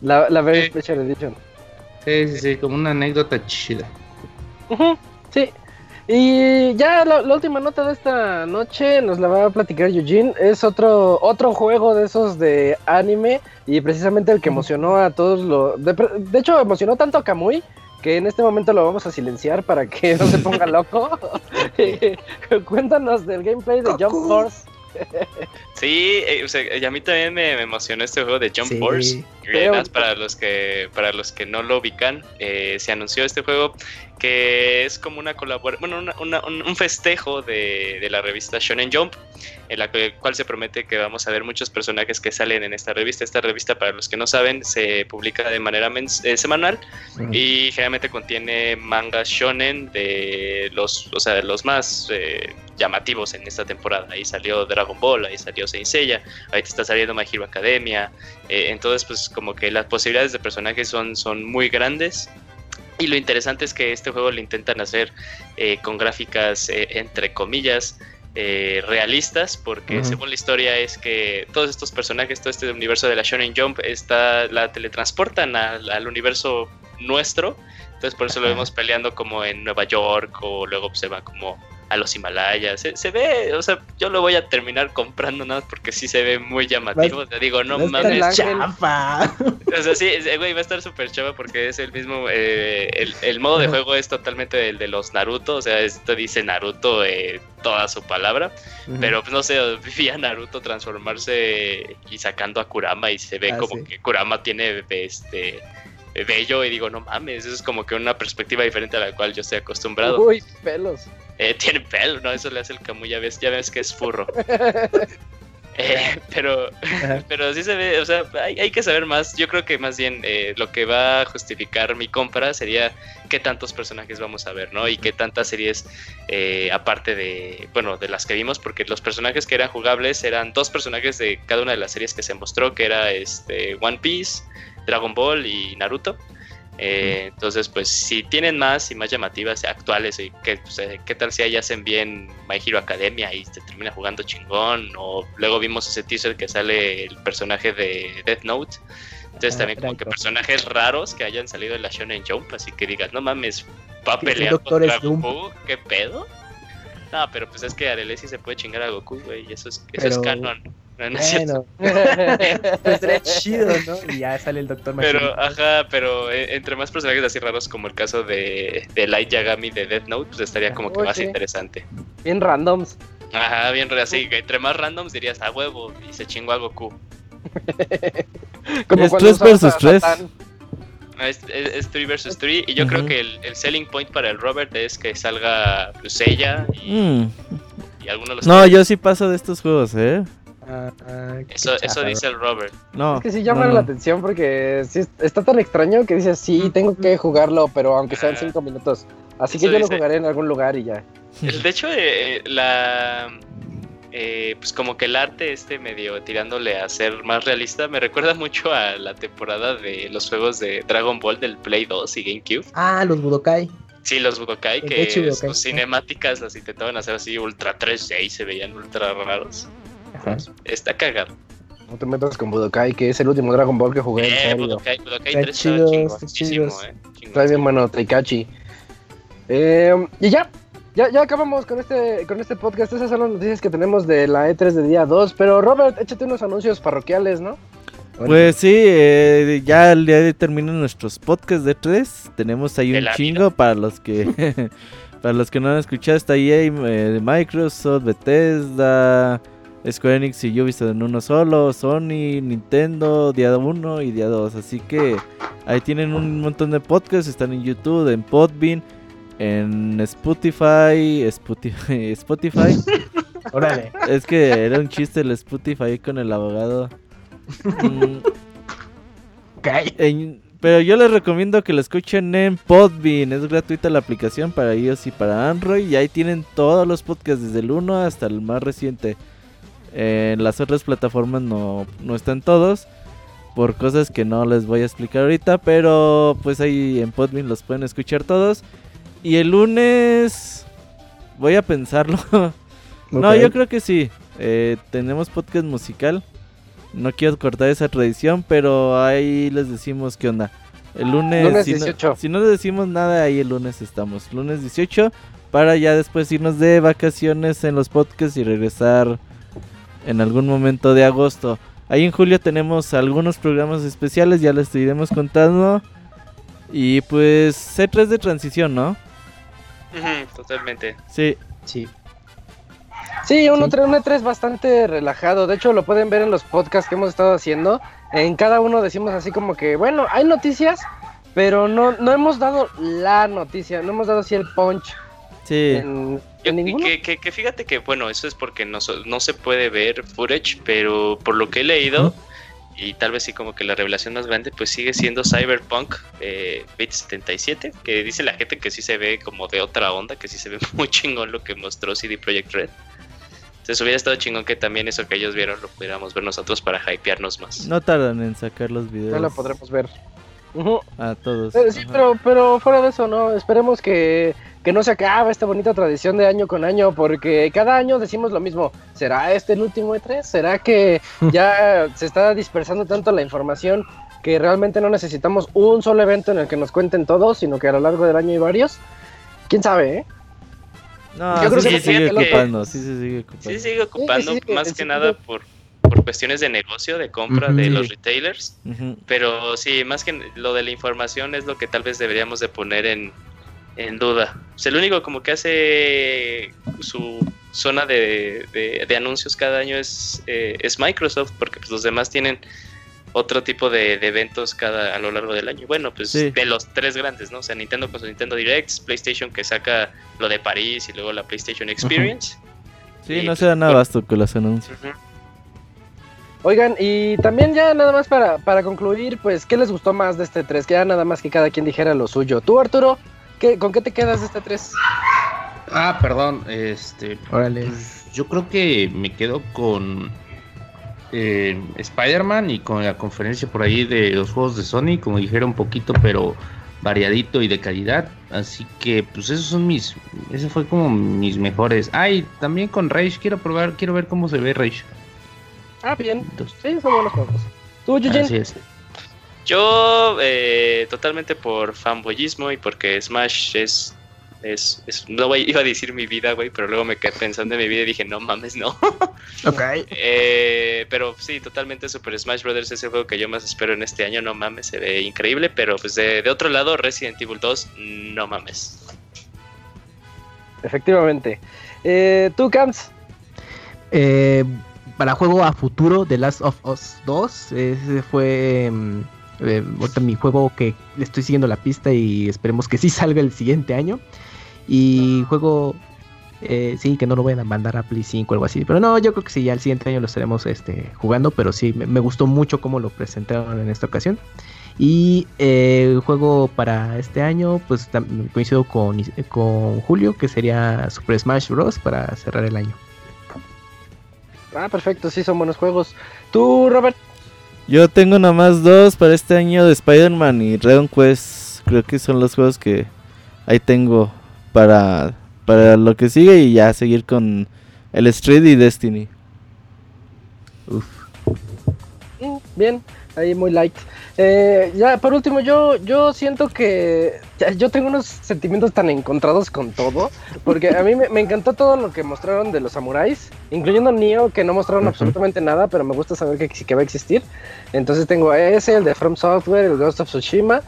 [SPEAKER 1] La, la Very
[SPEAKER 2] Sí.
[SPEAKER 1] Special Edition.
[SPEAKER 2] Sí, sí, sí, como una anécdota chida.
[SPEAKER 1] Sí. Y ya la, la última nota de esta noche nos la va a platicar Eugene. Es otro, otro juego de esos de anime y precisamente el que emocionó a todos los... De, de hecho, emocionó tanto a Kamui que en este momento lo vamos a silenciar para que no se ponga loco. Cuéntanos del gameplay de Jump. Force.
[SPEAKER 4] Sí, eh, o sea, y a mí también me, me emocionó este juego de Jump
[SPEAKER 7] Sí.
[SPEAKER 4] Force. Eh,
[SPEAKER 1] bonito.
[SPEAKER 4] para los que para los que no lo ubican, eh, se anunció este juego que es como una colaboración, bueno, una- una- un, un festejo de, de la revista Shonen Jump, en la cual se promete que vamos a ver muchos personajes que salen en esta revista. Esta revista, para los que no saben, se publica de manera mens- eh, semanal y generalmente contiene mangas shonen de los, o sea, de los más eh, llamativos en esta temporada. Ahí salió Dragon Ball, ahí salió Saint Seiya, ahí te está saliendo My Hero Academia. eh, entonces, pues como que las posibilidades de personajes son, son muy grandes. Y lo interesante es que este juego lo intentan hacer eh, con gráficas, eh, entre comillas, eh, realistas, porque según la historia es que todos estos personajes, todo este universo de la Shonen Jump, está, la teletransportan al, al universo nuestro. Entonces por eso lo vemos peleando como en Nueva York o luego se va como a los Himalayas. Se, se ve, o sea, yo lo voy a terminar comprando nada más porque sí se ve muy llamativo. Te digo, no mames.
[SPEAKER 7] chafa.
[SPEAKER 4] O sea, sí, es- güey, va a estar súper chava porque es el mismo. eh, el, el modo de juego es totalmente el de los Naruto. O sea, esto dice Naruto eh, toda su palabra. Pero pues no sé, vi a Naruto transformarse y sacando a Kurama y se ve
[SPEAKER 7] Ah,
[SPEAKER 4] como
[SPEAKER 7] sí.
[SPEAKER 4] que Kurama tiene este bello y digo, no mames, eso es como que una perspectiva diferente a la cual yo estoy acostumbrado.
[SPEAKER 1] Uy, pelos.
[SPEAKER 4] Eh, tiene pelo, ¿no? Eso le hace el Camu, ya ves, ya ves que es furro. Eh, pero, pero sí se ve, o sea, hay, hay que saber más. Yo creo que más bien eh, lo que va a justificar mi compra sería qué tantos personajes vamos a ver, ¿no? Y qué tantas series, eh, aparte de, bueno, de las que vimos, porque los personajes que eran jugables eran dos personajes de cada una de las series que se mostró, que era este One Piece, Dragon Ball y Naruto. Eh, entonces, pues si tienen más y más llamativas actuales, y que, pues, eh, ¿qué tal si ahí hacen bien My Hero Academia y se termina jugando chingón? O luego vimos ese teaser que sale el personaje de Death Note. Entonces
[SPEAKER 7] Ah,
[SPEAKER 4] también como que personajes raros que hayan salido de la Shonen Jump, así que digas, no mames, va a pelear contra. Goku, ¿qué pedo? No, pero pues es que Arelesi se puede chingar a Goku, güey, y eso es, eso es canon. No, no.
[SPEAKER 7] Bueno, pues estaría chido, ¿no? Y ya sale el doctor
[SPEAKER 4] Pero, ajá, pero eh, entre más personajes así raros como el caso de, de Light Yagami de Death Note, pues estaría como que más interesante.
[SPEAKER 1] Bien randoms.
[SPEAKER 4] Ajá, bien así, que entre más randoms dirías a huevo y se chingó a Goku.
[SPEAKER 1] Como
[SPEAKER 5] Es
[SPEAKER 1] cuando
[SPEAKER 5] tres
[SPEAKER 1] usabas
[SPEAKER 5] versus
[SPEAKER 1] a
[SPEAKER 5] tres.
[SPEAKER 1] Satán.
[SPEAKER 4] Ah, Es, es, es 3 versus 3 y yo creo que el, el selling point para el Robert es que salga pues, ella y,
[SPEAKER 5] Mm.
[SPEAKER 4] y alguno de los
[SPEAKER 5] No, yo sí paso de estos juegos, ¿eh?
[SPEAKER 7] Ah, ah,
[SPEAKER 4] Eso, dice el Robert.
[SPEAKER 5] No.
[SPEAKER 1] Es que sí llaman
[SPEAKER 5] no,
[SPEAKER 1] la atención porque sí es- está tan extraño que dices, sí, tengo que jugarlo, pero aunque sean
[SPEAKER 4] Ah.
[SPEAKER 1] cinco minutos. Así
[SPEAKER 4] Eso
[SPEAKER 1] que yo lo jugaré en algún lugar y ya.
[SPEAKER 4] De hecho, eh, la. eh, pues como que el arte este medio tirándole a ser más realista me recuerda mucho a la temporada de los juegos de Dragon Ball del Play 2 y GameCube.
[SPEAKER 7] Ah, los Budokai.
[SPEAKER 4] Sí, los Budokai, que sus cinemáticas las intentaban hacer así ultra 3D y se veían ultra raros.
[SPEAKER 7] Ajá.
[SPEAKER 4] Está cagado.
[SPEAKER 1] No te metas con Budokai, que es el último Dragon Ball que jugué, en
[SPEAKER 4] Eh,
[SPEAKER 1] serio.
[SPEAKER 4] Budokai, Budokai
[SPEAKER 7] Está
[SPEAKER 4] 3
[SPEAKER 7] chido,
[SPEAKER 4] está
[SPEAKER 7] chido.
[SPEAKER 4] eh.
[SPEAKER 1] Está bien bueno, Taikachi. Eh, y ya, ya, ya acabamos con este, con este podcast. Esas son las noticias que tenemos de la E3 de día 2. Pero Robert, échate unos anuncios parroquiales, ¿no?
[SPEAKER 5] Pues sí, eh, ya el día de hoy terminan nuestros podcasts de 3. Tenemos ahí
[SPEAKER 4] De
[SPEAKER 5] un chingo para los que para los que no han escuchado. Está EA, eh, Microsoft, Bethesda, Square Enix y Ubisoft en uno solo, Sony, Nintendo, día 1 y día 2. Así que ahí tienen un montón de podcasts. Están en YouTube, en Podbean, en Spotify, Spotify, Spotify.
[SPEAKER 7] Órale.
[SPEAKER 5] Es que era un chiste el Spotify con el abogado. Mm, en- pero yo les recomiendo que lo escuchen en Podbean. Es gratuita la aplicación para iOS y para Android. Y ahí tienen todos los podcasts, desde el 1 hasta el más reciente. En las otras plataformas no, no están todos. Por cosas que no les voy a explicar ahorita. Pero pues ahí en Podbean los pueden escuchar todos. Y el lunes voy a pensarlo. No, yo creo que sí. Eh, tenemos podcast musical. No quiero cortar esa tradición, pero ahí les decimos qué onda. El lunes,
[SPEAKER 1] Lunes
[SPEAKER 5] si,
[SPEAKER 1] 18.
[SPEAKER 5] No, si no les decimos nada, ahí el lunes estamos. Lunes 18 para ya después irnos de vacaciones en los podcasts y regresar en algún momento de agosto. Ahí en julio tenemos algunos programas especiales, ya les iremos contando. Y pues C3 de transición, ¿no?
[SPEAKER 4] Totalmente.
[SPEAKER 5] Sí.
[SPEAKER 7] Sí.
[SPEAKER 1] Sí, un
[SPEAKER 7] Sí.
[SPEAKER 1] E3, un E3 bastante relajado. De hecho, lo pueden ver en los podcasts que hemos estado haciendo. En cada uno decimos así como que, bueno, hay noticias, pero no, no hemos dado la noticia, no hemos dado así el punch
[SPEAKER 5] Sí.
[SPEAKER 1] en,
[SPEAKER 4] Yo-
[SPEAKER 1] en
[SPEAKER 4] que, que- que fíjate que, bueno, eso es porque no, no se puede ver footage, pero por lo que he leído, y tal vez sí como que la revelación más grande, pues sigue siendo Cyberpunk eh, 2077, que dice la gente que sí se ve como de otra onda, que sí se ve muy chingón lo que mostró CD Projekt Red. Entonces hubiera estado chingón que también eso que ellos vieron lo pudiéramos ver nosotros para hypearnos más.
[SPEAKER 5] No tardan en sacar los videos.
[SPEAKER 1] Ya lo podremos ver.
[SPEAKER 5] A todos.
[SPEAKER 1] Eh, sí, pero, pero fuera de eso, ¿no? Esperemos que, que no se acabe esta bonita tradición de año con año, porque cada año decimos lo mismo. ¿Será este el último E3? ¿Será que ya se está dispersando tanto la información que realmente no necesitamos un solo evento en el que nos cuenten todos, sino que a lo largo del año hay varios? ¿Quién sabe, eh?
[SPEAKER 5] No,
[SPEAKER 1] Yo creo
[SPEAKER 5] sí
[SPEAKER 1] que
[SPEAKER 5] se sigue ocupando, sí se sigue ocupando.
[SPEAKER 4] Sí se sigue ocupando
[SPEAKER 1] sí, sí,
[SPEAKER 4] más que
[SPEAKER 1] sentido-
[SPEAKER 4] nada por, por cuestiones de negocio, de compra de
[SPEAKER 7] Ujú.
[SPEAKER 4] los retailers.
[SPEAKER 5] Ujú.
[SPEAKER 4] Pero sí, más que lo de la información es lo que tal vez deberíamos de poner en, en duda. O sea, el único como que hace su zona de, de- de anuncios cada año es, eh, es Microsoft, porque pues, los demás tienen otro tipo de, de eventos cada a lo largo del año. Bueno, pues
[SPEAKER 5] Sí.
[SPEAKER 4] de los tres grandes, ¿no? O sea, Nintendo con su Nintendo Direct, PlayStation que saca lo de París y luego la PlayStation Experience.
[SPEAKER 5] Sí,
[SPEAKER 4] Y,
[SPEAKER 5] no
[SPEAKER 4] pues,
[SPEAKER 5] se dan
[SPEAKER 4] bueno.
[SPEAKER 5] abasto con los anuncios.
[SPEAKER 1] Oigan, y también ya nada más para, para concluir, pues, ¿qué les gustó más de este 3? Que ya nada más que cada quien dijera lo suyo. Tú, Arturo, ¿qué, ¿con qué te quedas de este 3?
[SPEAKER 2] Ah, perdón, este,
[SPEAKER 7] Órale.
[SPEAKER 2] pues, yo creo que me quedo con eh, Spider-Man y con la conferencia por ahí de los juegos de Sony, como dijera un poquito, pero variadito y de calidad. Así que, pues esos son mis, ese fue como mis mejores. Ay, también con Rage quiero probar, quiero ver cómo se ve Rage.
[SPEAKER 1] Ah, bien.
[SPEAKER 2] Entonces,
[SPEAKER 1] Sí, son buenos juegos. ¿Tú, Eugene?
[SPEAKER 2] así es.
[SPEAKER 4] Yo, eh, totalmente por fanboyismo y porque Smash es. es, es- no iba a decir mi vida, güey, pero luego me quedé pensando en mi vida y dije, no mames, no.
[SPEAKER 7] Ok.
[SPEAKER 4] Eh, pero sí, totalmente Super Smash Brothers es el juego que yo más espero en este año, no mames, se ve increíble, pero pues de, de otro lado, Resident Evil 2, no mames.
[SPEAKER 1] Efectivamente. Eh, ¿Tú, Camps?
[SPEAKER 7] Eh, para juego a futuro, The Last of Us 2. Ese fue mm, eh, mi juego que estoy siguiendo la pista y esperemos que sí salga el siguiente año. Y juego, eh, sí, que no lo vayan a mandar a Play 5 o algo así. Pero no, yo creo que sí, ya el siguiente año lo estaremos este, jugando. Pero sí, me, gustó mucho cómo lo presentaron en esta ocasión. Y eh, juego para este año, pues coincido con, con Julio, que sería Super Smash Bros. para cerrar el año.
[SPEAKER 1] Ah, perfecto, sí, son buenos juegos. ¿Tú, Robert?
[SPEAKER 5] Yo tengo nada más dos para este año de Spider-Man y Dragon Quest. Creo que son los juegos que ahí tengo para, para lo que sigue y ya seguir con el Street y Destiny.
[SPEAKER 1] Mm, bien. Ahí muy light. Eh, ya, por último, yo, yo siento que yo tengo unos sentimientos tan encontrados con todo, porque a mí me, me encantó todo lo que mostraron de los samuráis, incluyendo Neo, que no mostraron absolutamente nada, pero me gusta saber que, que va a existir. Entonces tengo ese, el de From Software, el Ghost of Tsushima.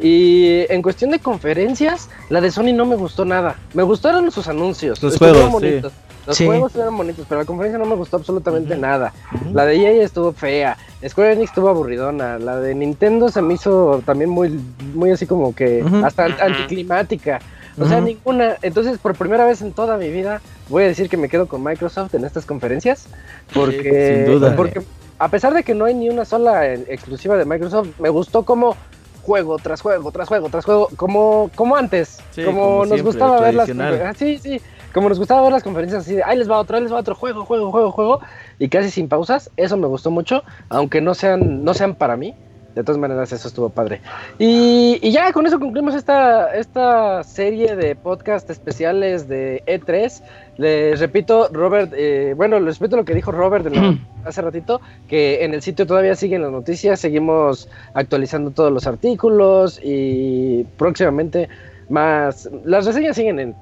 [SPEAKER 1] Y en cuestión de conferencias, la de Sony no me gustó nada. Me gustaron sus anuncios.
[SPEAKER 5] Los juegos, sí.
[SPEAKER 1] Los
[SPEAKER 7] Sí.
[SPEAKER 1] juegos eran bonitos, pero la conferencia no me gustó absolutamente nada. La de EA estuvo fea. Square Enix estuvo aburridona. La de Nintendo se me hizo también muy, muy así como que
[SPEAKER 7] Ujú.
[SPEAKER 1] hasta an- anticlimática. O sea, ninguna. Entonces, por primera vez en toda mi vida, voy a decir que me quedo con Microsoft en estas conferencias. Porque,
[SPEAKER 5] sin duda.
[SPEAKER 1] porque a pesar de que no hay ni una sola eh, exclusiva de Microsoft, me gustó como juego tras juego, tras juego, tras juego, como, como antes.
[SPEAKER 5] Sí,
[SPEAKER 1] como,
[SPEAKER 5] como
[SPEAKER 1] nos
[SPEAKER 5] siempre,
[SPEAKER 1] gustaba ver las ah, Sí, sí. Como nos gustaba ver las conferencias así de, ahí les va otro, ahí les va otro, juego, juego, juego, juego, y casi sin pausas, eso me gustó mucho, aunque no sean, no sean para mí, de todas maneras eso estuvo padre. Y, y ya con eso concluimos esta, esta serie de podcast especiales de E3. Les repito, Robert, eh, bueno, les repito lo que dijo Robert de la- hace ratito, que en el sitio todavía siguen las noticias, seguimos actualizando todos los artículos y próximamente más, las reseñas siguen en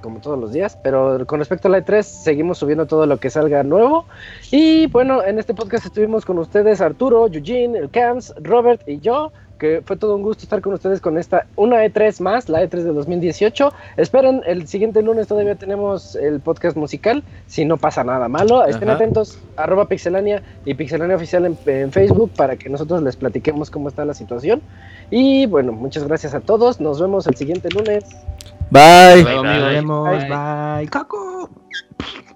[SPEAKER 1] como todos los días, pero con respecto a la E3 seguimos subiendo todo lo que salga nuevo. Y bueno, en este podcast estuvimos con ustedes Arturo, Eugene, el Cams, Robert y yo, que fue todo un gusto estar con ustedes con esta una E3 más, la E3 de 2018. Esperen, el siguiente lunes todavía tenemos el podcast musical, si no pasa nada malo. Estén
[SPEAKER 5] Ajá.
[SPEAKER 1] atentos, arroba Pixelania y Pixelania Oficial en, en Facebook para que nosotros les platiquemos cómo está la situación. Y bueno, muchas gracias a todos, nos vemos el siguiente lunes.
[SPEAKER 5] Bye.
[SPEAKER 4] Bye.
[SPEAKER 7] Nos vemos,
[SPEAKER 1] Bye.
[SPEAKER 7] bye. Caco.
[SPEAKER 6] Así